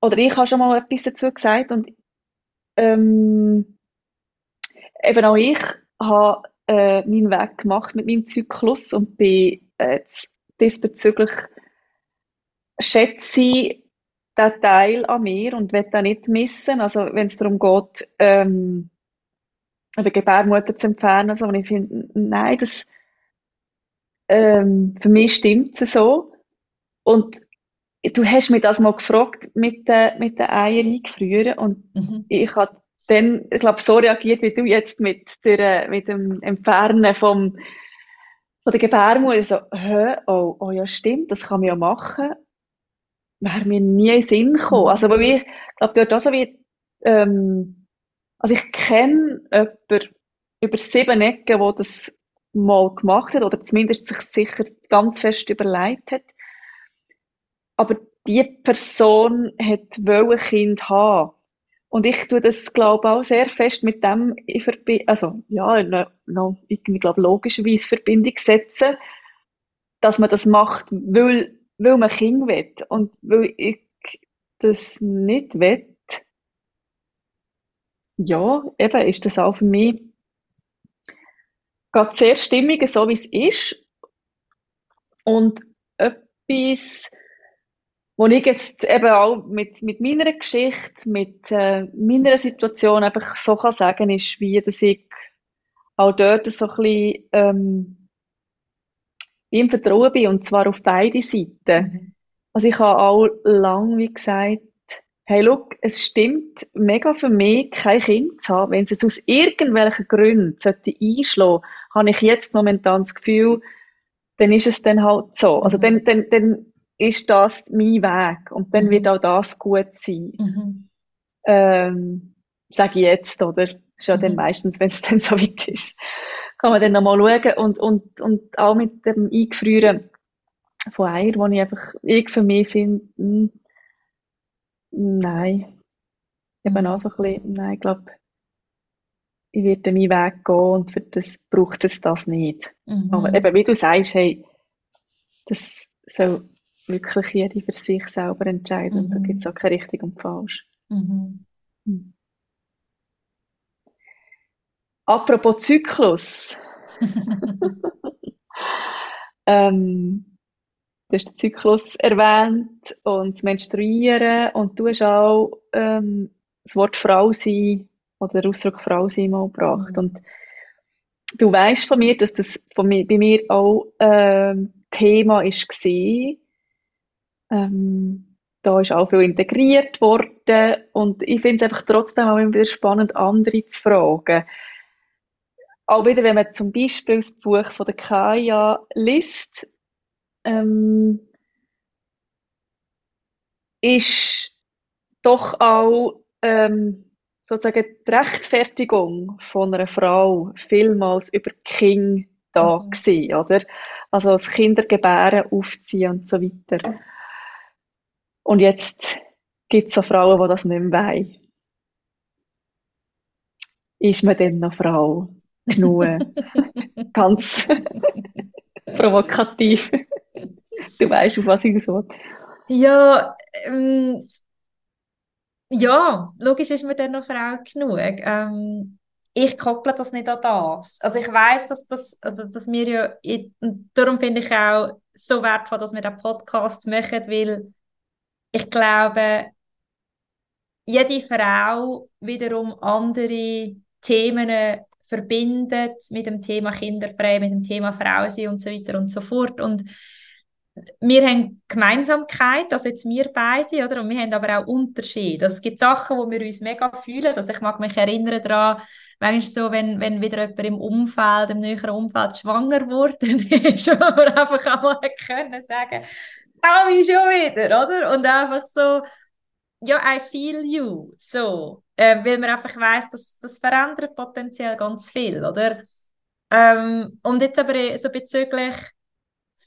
oder ich habe schon mal etwas dazu gesagt und ähm, eben auch ich habe äh, meinen Weg gemacht mit meinem Zyklus und bin äh, diesbezüglich schätze ich den Teil an mir und will den nicht missen. Also wenn es darum geht, ähm, eine Gebärmutter zu entfernen, also, und ich finde, nein, das, ähm, für mich stimmt es so. Und du hast mich das mal gefragt mit den, mit den Eiern eingefrieren und Mhm. ich habe dann, ich glaube, so reagiert wie du jetzt mit der, mit dem Entfernen vom, von der Gebärmutter. So, hä, oh, oh ja, stimmt, das kann man ja machen. Wäre mir nie in den Sinn gekommen. Also, aber ich glaube, auch so wie, ähm, also ich kenne jemanden über sieben Ecken, der das mal gemacht hat, oder zumindest sich sicher ganz fest überlegt hat. Aber die Person hat ein Kind haben. Und ich tue das, glaube auch sehr fest mit dem also, ja, noch, irgendwie, glaube logischerweise Verbindung setzen, dass man das macht, weil, weil man Kind will. Und weil ich das nicht will, ja, eben ist das auch für mich gerade sehr stimmig, so wie es ist. Und etwas, wo ich jetzt eben auch mit, mit meiner Geschichte, mit äh, meiner Situation einfach so kann sagen, ist, wie dass ich auch dort so ein bisschen ähm, im Vertrauen bin, und zwar auf beide Seiten. Mhm. Also ich habe auch lang wie gesagt, hey, look, es stimmt mega für mich, kein Kind zu haben. Wenn es jetzt aus irgendwelchen Gründen sollte einschlagen, habe ich jetzt momentan das Gefühl, dann ist es dann halt so. Also Mhm. dann, dann, dann ist das mein Weg und dann wird Mhm. auch das gut sein. Mhm. Ähm, sage ich jetzt, oder? Ist ja dann Mhm. meistens, wenn es dann so weit ist, kann man dann nochmal schauen und, und, und auch mit dem Eingefrieren von Eier, wo ich einfach, ich für mich finde, hm, nein. Eben Mhm. auch so ein bisschen, nein, ich glaube, ich werde meinen Weg gehen und für das braucht es das nicht. Mhm. Aber eben, wie du sagst, hey, das soll wirklich jeder für sich selber entscheiden und da Mhm. gibt es auch kein richtig und falsch. Mhm. Apropos Zyklus, <laughs> <laughs> ähm, du hast den Zyklus erwähnt und das Menstruieren und du hast auch ähm, das Wort Frau sein oder den Ausdruck Frau sein mal gebracht. Mhm. Und du weißt von mir, dass das von mir, bei mir auch ähm, Thema ist gewesen. Ähm, da ist auch viel integriert worden und ich finde es einfach trotzdem auch immer wieder spannend, andere zu fragen. Auch wieder, wenn man zum Beispiel das Buch von der Kaya liest, ähm, ist doch auch ähm, sozusagen die Rechtfertigung von einer Frau vielmals über King da Mhm. gewesen, oder? Also das Kindergebären aufziehen und so weiter. Und jetzt gibt es so Frauen, die das nicht mehr wollen. Ist man denn noch Frau? Genug? <laughs> Ganz <laughs> provokativ. Du weißt, auf was ich will. Ja, ähm, ja, logisch ist mir dann noch Frau genug. Ähm, ich kopple das nicht an das. Also ich weiß, dass das, also dass wir ja, ich, darum finde ich auch so wertvoll, dass wir den Podcast machen, weil ich glaube, jede Frau wiederum andere Themen verbindet mit dem Thema kinderfrei, mit dem Thema Frau sein und so weiter und so fort. Und wir haben Gemeinsamkeit, also jetzt wir beide, oder? Und wir haben aber auch Unterschiede. Also es gibt Sachen, wo wir uns mega fühlen. Also ich mag mich erinnern daran, manchmal so, wenn, wenn wieder jemand im Umfeld, im näheren Umfeld schwanger wurde, <laughs> dann ist man einfach einmal <laughs> können sagen, da bin ich schon wieder, oder? Und einfach so, ja, I feel you, so. Äh, weil man einfach weiss, dass das verändert potenziell ganz viel, oder? Ähm, und jetzt aber so bezüglich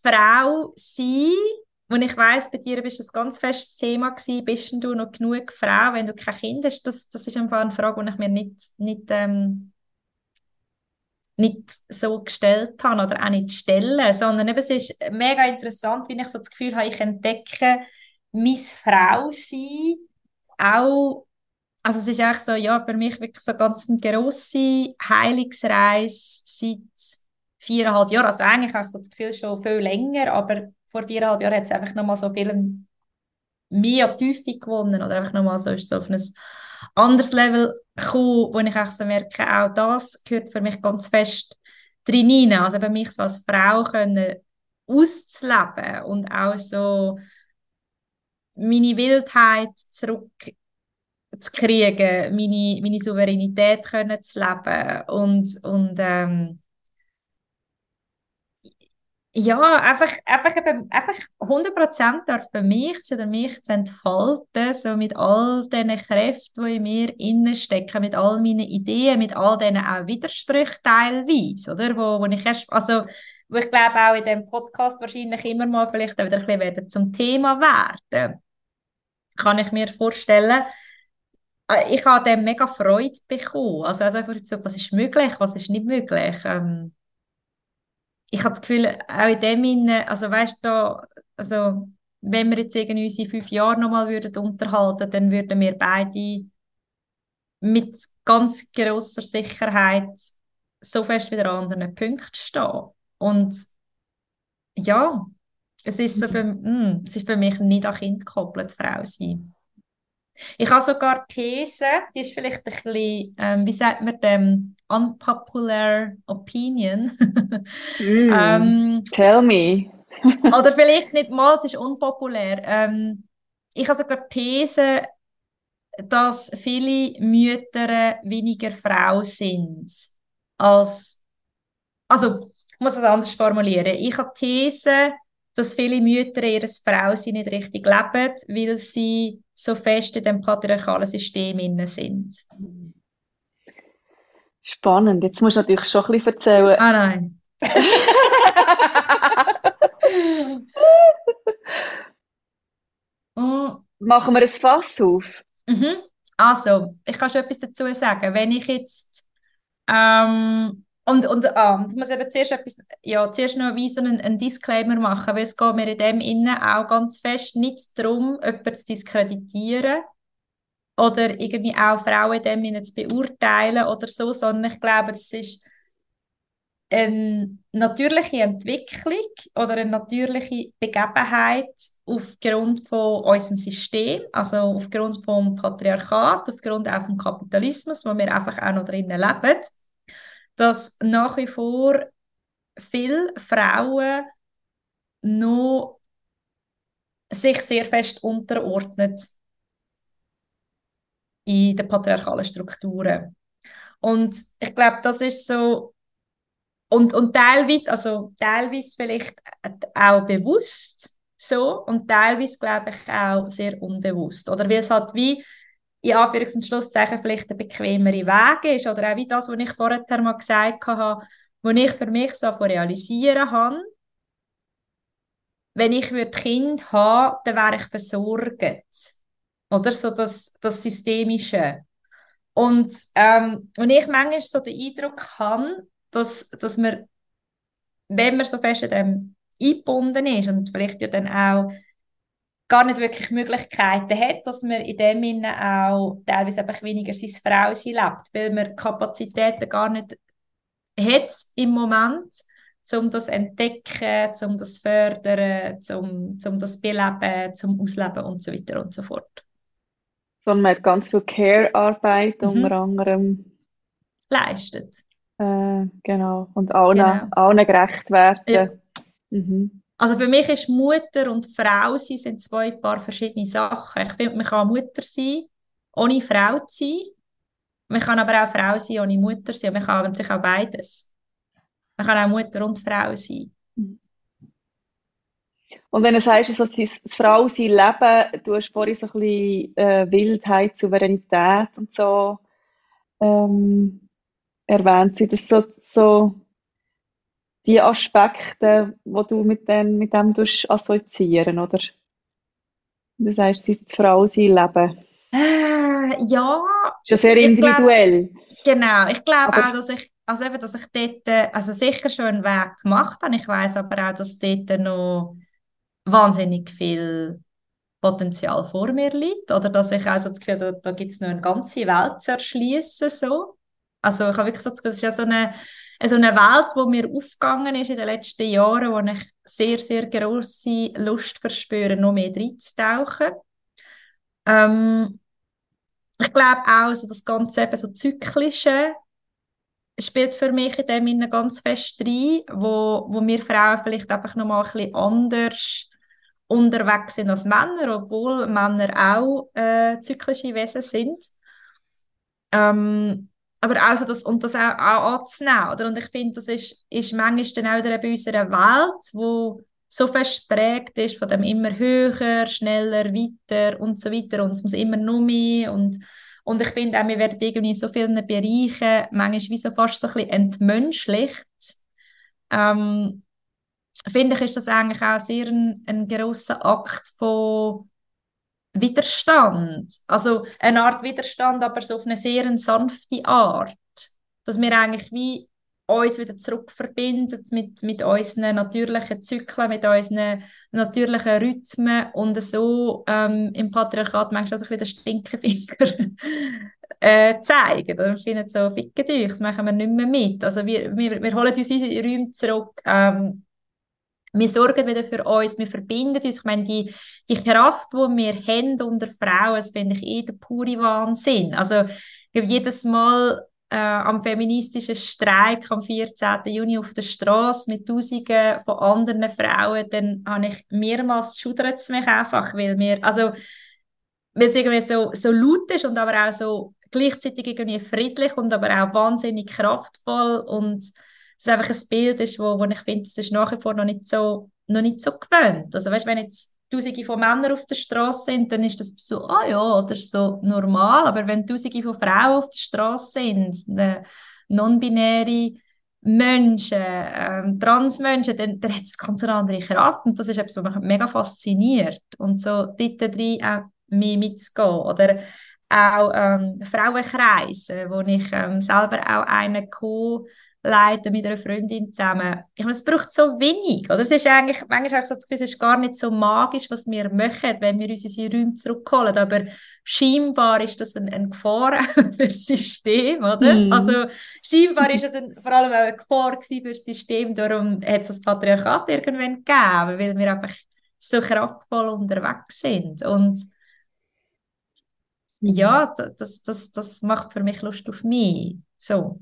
Frau sein, und ich weiss, bei dir bist das ganz festes Thema gewesen, bist du noch genug Frau, wenn du kein Kind hast? Das, das ist einfach eine Frage, die ich mir nicht, nicht, ähm, nicht so gestellt habe oder auch nicht stellen, sondern eben, es ist mega interessant, wie ich so das Gefühl habe, ich entdecke mein Frausein auch, also es ist eigentlich so, ja, für mich wirklich so ganz eine grosse Heilungsreise seit viereinhalb Jahren, also eigentlich habe ich so das Gefühl schon viel länger, aber vor viereinhalb Jahren hat es einfach nochmal so viel mehr Tiefe gewonnen oder einfach nochmal so, ist so auf ein anderes Level gekommen, wo ich auch so merke, auch das gehört für mich ganz fest drin hinein. Also bei mich so als Frau können auszuleben und auch so meine Wildheit zurückzukriegen, meine, meine Souveränität können zu leben und, und ähm, ja, einfach, einfach, einfach 100% dürfen mich oder mich zu entfalten, so mit all diesen Kräften, die in mir innen stecken, mit all meinen Ideen, mit all diesen auch Widersprüchen teilweise, oder? Wo, wo ich erst, also, wo ich glaube auch in diesem Podcast wahrscheinlich immer mal vielleicht wieder ein bisschen werden zum Thema werden. Kann ich mir vorstellen. Äh, Ich habe dem mega Freude bekommen. Also, also was ist möglich, was ist nicht möglich. Ähm, ich habe das Gefühl, auch in dem Sinne, also weißt du, also wenn wir jetzt irgendwie unsere fünf Jahre nochmal würden unterhalten, dann würden wir beide mit ganz grosser Sicherheit so fest wieder an anderen Punkten stehen. Und ja, es ist so für, mm, es ist für mich nicht an Kind gekoppelt, Frau sein. Ich habe sogar die These, die ist vielleicht ein bisschen, ähm, wie sagt man dem, unpopular opinion. <laughs> Mm, ähm, tell me. <laughs> oder vielleicht nicht mal, es ist unpopulär. Ähm, ich habe sogar die These, dass viele Mütter weniger Frau sind als, also ich muss es anders formulieren. Ich habe die These, dass viele Mütter ihr Frausein nicht richtig leben, weil sie so fest in dem patriarchalen System inne sind. Spannend. Jetzt musst du natürlich schon ein bisschen erzählen. Ah nein. <laughs> Mm, Machen wir ein Fass auf? mhm. Also, ich kann schon etwas dazu sagen. Wenn ich jetzt Ähm, und, und ah, ich muss eben zuerst etwas, ja, zuerst noch wie so einen, einen Disclaimer machen, weil es geht mir in dem Innen auch ganz fest nicht darum, jemanden zu diskreditieren oder irgendwie auch Frauen Innen zu beurteilen oder so, sondern ich glaube, es ist eine natürliche Entwicklung oder eine natürliche Begebenheit aufgrund von unserem System, also aufgrund vom Patriarchat, aufgrund auch vom Kapitalismus, wo wir einfach auch noch drinnen leben, dass nach wie vor viele Frauen noch sich sehr fest unterordnet in den patriarchalen Strukturen. Und ich glaube, das ist so und, und teilweise, also teilweise vielleicht auch bewusst so und teilweise glaube ich auch sehr unbewusst. Oder wie es halt wie in Anführungs- und Schlusszeichen vielleicht ein bequemere Weg ist oder auch wie das, was ich vorher mal gesagt habe, was ich für mich so realisieren habe, wenn ich Kind habe, dann wäre ich versorgt. Oder so das, das Systemische. Und, ähm, und ich manchmal so den Eindruck habe, dass, dass man, wenn man so fest an dem eingebunden ist und vielleicht ja dann auch gar nicht wirklich Möglichkeiten hat, dass man in dem Sinne auch teilweise einfach weniger sein Frausein lebt, weil man Kapazitäten gar nicht hat im Moment, um das zu entdecken, um das zu fördern, um, um das zu beleben, zum Ausleben und so weiter und so fort. Sondern man hat ganz viel Care-Arbeit mhm. unter anderem leistet. Äh, genau. Und allen, genau. allen gerecht werden. Ja. Mhm. Also für mich ist Mutter und Frau sein sind zwei paar verschiedene Sachen. Ich finde, man kann Mutter sein, ohne Frau zu sein. Man kann aber auch Frau sein, ohne Mutter sein. Und man kann natürlich auch beides. Man kann auch Mutter und Frau sein. Und wenn du sagst, also das Frau sein Leben, du hast vorhin so ein bisschen äh, Wildheit, Souveränität und so ähm, erwähnt. Sind das so, so die Aspekte, die du mit dem, mit dem assoziieren, oder? Du sagst, es ist die Frau sein Leben. Äh, ja. Ist ja sehr individuell. Glaub, genau. Ich glaube auch, dass ich, also eben, dass ich dort, äh, also sicher schon einen Weg gemacht habe. Ich weiß aber auch, dass dort noch wahnsinnig viel Potenzial vor mir liegt. Oder dass ich auch so das Gefühl habe, da, da gibt es noch eine ganze Welt zu erschließen. So. Also ich habe wirklich so das Gefühl, es ist ja so eine, so eine Welt, die mir aufgegangen ist in den letzten Jahren, wo ich sehr, sehr grosse Lust verspüre, noch mehr reinzutauchen. Ähm, ich glaube auch, so das ganze eben so Zyklische spielt für mich in dem Sinne ganz fest rein, wo, wo wir Frauen vielleicht einfach noch mal ein bisschen anders unterwegs sind als Männer, obwohl Männer auch äh, zyklische Wesen sind. Ähm, aber auch das, und das auch, auch anzunehmen, oder? Und ich finde, das ist, ist manchmal dann auch bei unserer Welt, wo so fest geprägt ist von dem immer höher, schneller, weiter und so weiter und es muss immer nur mehr und, und ich finde auch, wir werden irgendwie in so vielen Bereichen manchmal wie so fast so ein bisschen entmenschlicht. Ähm, finde ich, ist das eigentlich auch sehr ein, ein grosser Akt von Widerstand. Also eine Art Widerstand, aber so auf eine sehr sanfte Art. Dass wir eigentlich wie uns wieder zurückverbinden mit, mit unseren natürlichen Zyklen, mit unseren natürlichen Rhythmen und so ähm, im Patriarchat manchmal so ein bisschen den Stinkefinger <laughs> äh, zeigen. Oder finden so, fickt euch, das machen wir nicht mehr mit. Also wir, wir, wir holen uns unsere Räume zurück. Ähm, wir sorgen wieder für uns, wir verbinden uns. Ich meine, die, die Kraft, die wir haben unter Frauen, das finde ich eh der pure Wahnsinn. Also, ich jedes Mal äh, am feministischen Streik am 14. Juni auf der Straße mit Tausenden von anderen Frauen, dann habe ich mehrmals schudert es mich einfach, weil wir, also, weil es irgendwie so, so laut ist und aber auch so gleichzeitig irgendwie friedlich und aber auch wahnsinnig kraftvoll und es einfach ein Bild ist, wo, wo ich finde, es ist nach wie vor noch nicht so, noch nicht so gewöhnt. Also weißt, wenn jetzt Tausende von Männern auf der Straße sind, dann ist das so, ah ja, das ist so normal. Aber wenn Tausende von Frauen auf der Straße sind, non-binäre Menschen, ähm, Transmenschen, dann, dann hat es ganz eine andere Kraft. Und das ist etwas, was mich mega fasziniert. Und so dort drin auch mehr mitzugehen. Oder auch ähm, Frauenkreise, wo ich ähm, selber auch einen co leiten mit einer Freundin zusammen. Ich meine, es braucht so wenig. Oder? Es ist eigentlich, manchmal habe ich so das Gefühl, es ist gar nicht so magisch, was wir machen, wenn wir uns unsere Räume zurückholen. Aber scheinbar ist das eine, eine Gefahr <laughs> für das System, oder? Mm. Also scheinbar ist es ein, vor allem auch eine Gefahr für das System. Darum hat es das Patriarchat irgendwann gegeben, weil wir einfach so kraftvoll unterwegs sind. Und ja, das, das, das macht für mich Lust auf mich. So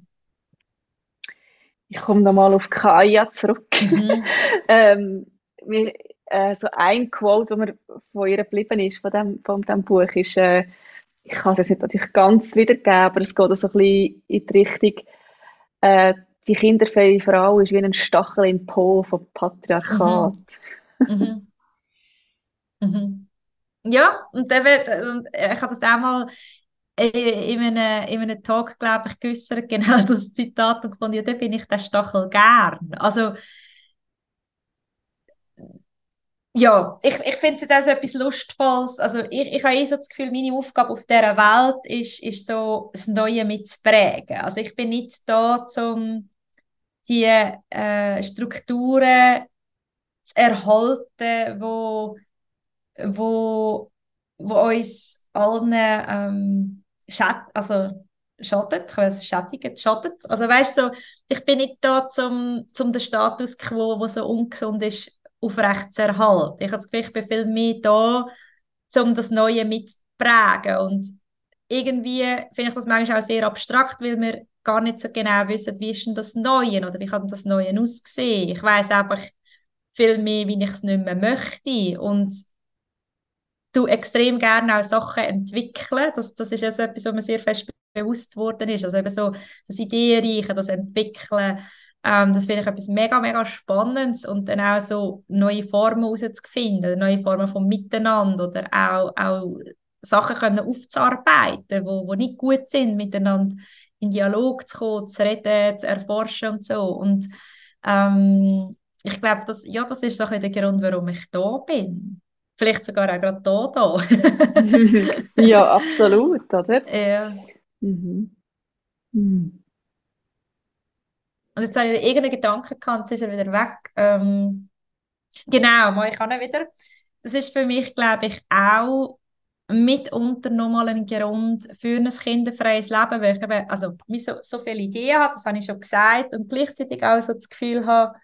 ich komme nochmal auf Kaya zurück. Mhm. <laughs> ähm, wir, äh, so ein Quote, das mir von ihr geblieben ist, von dem, von dem Buch, ist, äh, ich kann es jetzt nicht natürlich ganz wiedergeben, aber es geht so ein bisschen in die Richtung, äh, die kinderfreie Frau ist wie ein Stachel im Po vom Patriarchat. Mhm. Mhm. <laughs> mhm. Ja, und, dann, und ich habe das auch mal in einem, in einem Talk, glaube ich, geäußert, <laughs> genau das Zitat und gefunden, ja, da bin ich der Stachel gern. Also, ja, ich, ich finde es auch so etwas Lustvolles. Also, ich, ich habe eh so das Gefühl, meine Aufgabe auf dieser Welt ist, ist so, das Neue mitzuprägen. Also, ich bin nicht da, um die äh, Strukturen zu erhalten, wo, wo, wo uns allen ähm, schad, also schadet, ich weiß, schädigt, schadet. Also weißt so, ich bin nicht da, zum, zum den Status quo, der so ungesund ist, aufrecht zu erhalten. Ich habe das Gefühl, ich bin viel mehr da, um das Neue mitzuprägen. Und irgendwie finde ich das manchmal auch sehr abstrakt, weil wir gar nicht so genau wissen, wie ist denn das Neue oder wie kann das Neue aussehen. Ich weiß einfach viel mehr, wie ich es nicht mehr möchte. Und du extrem gerne auch Sachen entwickeln. Das, das ist also etwas, was mir sehr fest bewusst worden ist. Also eben so das Ideenreichen, das Entwickeln, ähm, das finde ich etwas mega, mega Spannendes und dann auch so neue Formen herauszufinden, neue Formen von Miteinander oder auch, auch Sachen können aufzuarbeiten, wo, wo nicht gut sind, miteinander in Dialog zu kommen, zu reden, zu erforschen und so. Und ähm, ich glaube, das, ja, das ist doch der Grund, warum ich da bin. Vielleicht sogar auch gerade da, <laughs> da. ja, absolut, oder? Ja. Mhm. Mhm. Und jetzt habe ich irgendeinen Gedanken gehabt, jetzt ist er wieder weg. Ähm, genau, mal ich auch wieder. Das ist für mich, glaube ich, auch mitunter nochmal ein Grund für ein kinderfreies Leben, weil ich eben, also, so, so viele Ideen habe, das habe ich schon gesagt, und gleichzeitig auch so das Gefühl habe,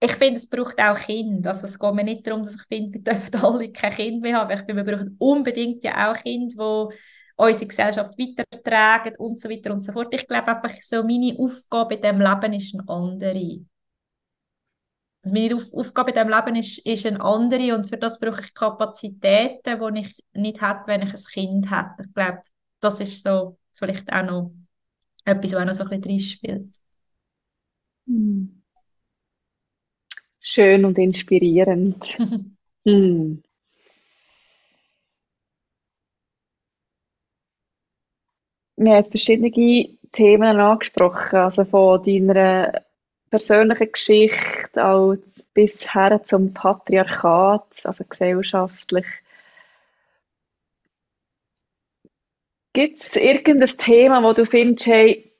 ich finde, es braucht auch Kinder. Also es geht mir nicht darum, dass ich finde, wir dürfen <laughs> alle kein Kind mehr haben. Ich finde, wir brauchen unbedingt ja auch Kinder, die unsere Gesellschaft weitertragen und so weiter und so fort. Ich glaube einfach, so meine Aufgabe in diesem Leben ist eine andere. Also meine Auf Aufgabe in diesem Leben ist, ist eine andere und für das brauche ich Kapazitäten, die ich nicht hätte, wenn ich ein Kind hätte. Ich glaube, das ist so vielleicht auch noch etwas, was auch noch so ein bisschen drin spielt. Mhm schön und inspirierend. <laughs> hm. Wir haben verschiedene Themen angesprochen, also von deiner persönlichen Geschichte als bis her zum Patriarchat, also gesellschaftlich. Gibt es irgendein Thema, wo du findest, hey,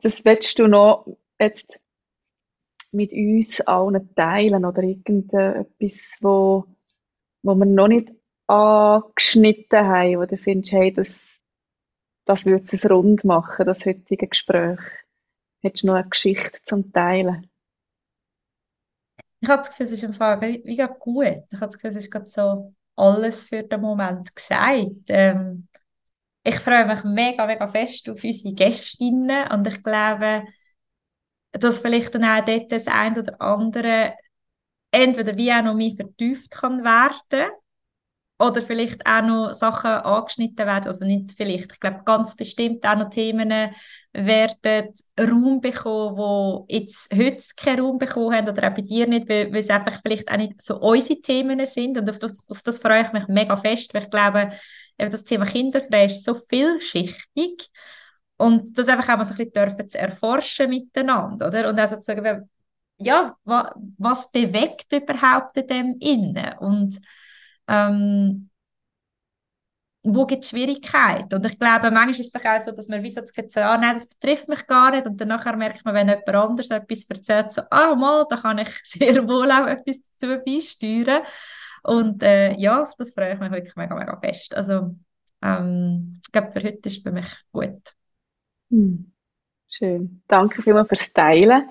das willst du noch jetzt mit uns allen teilen oder irgendetwas, wo, wo wir noch nicht angeschnitten haben, wo du findest, hey, das, das würde es rund machen, das heutige Gespräch. Hättest du noch eine Geschichte zum Teilen? Ich habe das Gefühl, es ist im Fall wie, wie gut. Ich habe das Gefühl, es ist gerade so alles für den Moment gesagt. Ähm, ich freue mich mega, mega fest auf unsere Gästinnen und ich glaube, dass vielleicht dann auch dort das ein oder andere entweder wie auch noch mehr vertieft kann werden oder vielleicht auch noch Sachen angeschnitten werden, also nicht vielleicht, ich glaube ganz bestimmt auch noch Themen werden Raum bekommen, wo jetzt heute keinen Raum bekommen haben oder auch bei dir nicht, weil, weil es einfach vielleicht auch nicht so unsere Themen sind. Und auf das, auf das freue ich mich mega fest, weil ich glaube, das Thema Kinderfrei ist so vielschichtig und das einfach auch mal so ein bisschen dürfen zu erforschen miteinander, oder? Und also zu sagen, ja, was, was bewegt überhaupt in dem Innen? Und ähm, wo gibt es Schwierigkeiten? Und ich glaube, manchmal ist es auch so, dass man wie so Gefühl ah, nein, das betrifft mich gar nicht. Und dann merkt man, wenn jemand anderes etwas erzählt, so, ah, mal, da kann ich <laughs> sehr wohl auch etwas dazu beisteuern. Und äh, ja, das freue ich mich wirklich mega, mega fest. Also, ähm, ich glaube, für heute ist es für mich gut. Hm. Schön. Danke vielmals fürs Teilen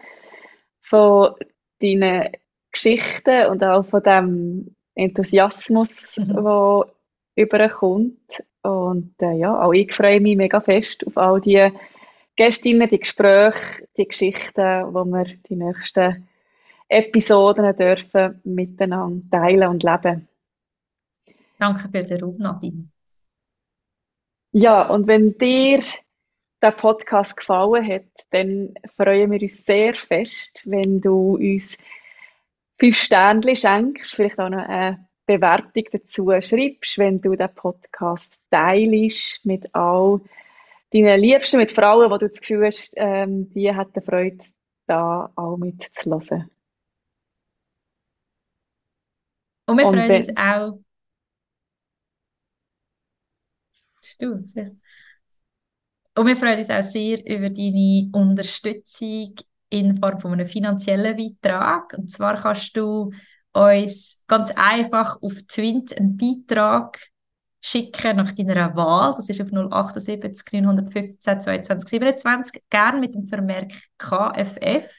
von deinen Geschichten und auch von dem Enthusiasmus, mhm. der überkommt. Und äh, ja, auch ich freue mich mega fest auf all die Gästinnen, die Gespräche, die Geschichten, wo wir die nächsten Episoden dürfen miteinander teilen und leben. Danke für den Raum, Nadine. Ja, und wenn dir der Podcast gefallen hat, dann freuen wir uns sehr fest, wenn du uns fünf Sternchen schenkst, vielleicht auch noch eine Bewertung dazu schreibst, wenn du den Podcast teilst mit all deinen Liebsten, mit Frauen, wo du das Gefühl hast, ähm, die hätten Freude, da auch mitzulassen. Und wir Und freuen wenn, uns auch. Du, sehr. Und wir freuen uns auch sehr über deine Unterstützung in Form von einem finanziellen Beitrag. Und zwar kannst du uns ganz einfach auf Twint einen Beitrag schicken nach deiner Wahl. Das ist auf 078 915 22 27, gerne mit dem Vermerk KFF.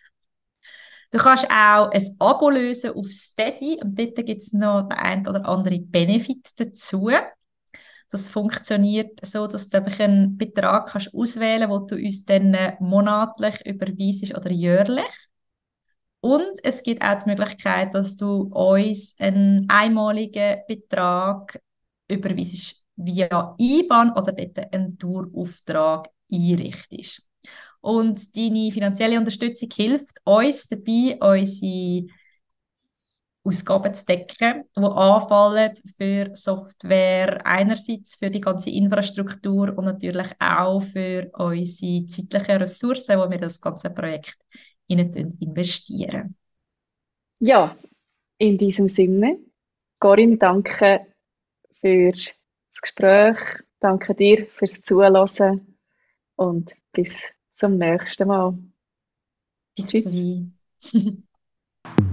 Du kannst auch ein Abo lösen auf Steady und dort gibt es noch den ein oder anderen Benefit dazu. Das funktioniert so, dass du einen Betrag kannst auswählen kannst, den du uns dann monatlich überweisest oder jährlich. Und es gibt auch die Möglichkeit, dass du uns einen einmaligen Betrag überweisest via IBAN oder dort einen Tourauftrag einrichtest. Und deine finanzielle Unterstützung hilft uns dabei, unsere Ausgaben zu decken, die anfallen für Software einerseits für die ganze Infrastruktur und natürlich auch für unsere zeitlichen Ressourcen, wo wir das ganze Projekt investieren. Ja, in diesem Sinne, Corinne, danke für das Gespräch, danke dir fürs Zuhören und bis zum nächsten Mal. Tschüss. <laughs>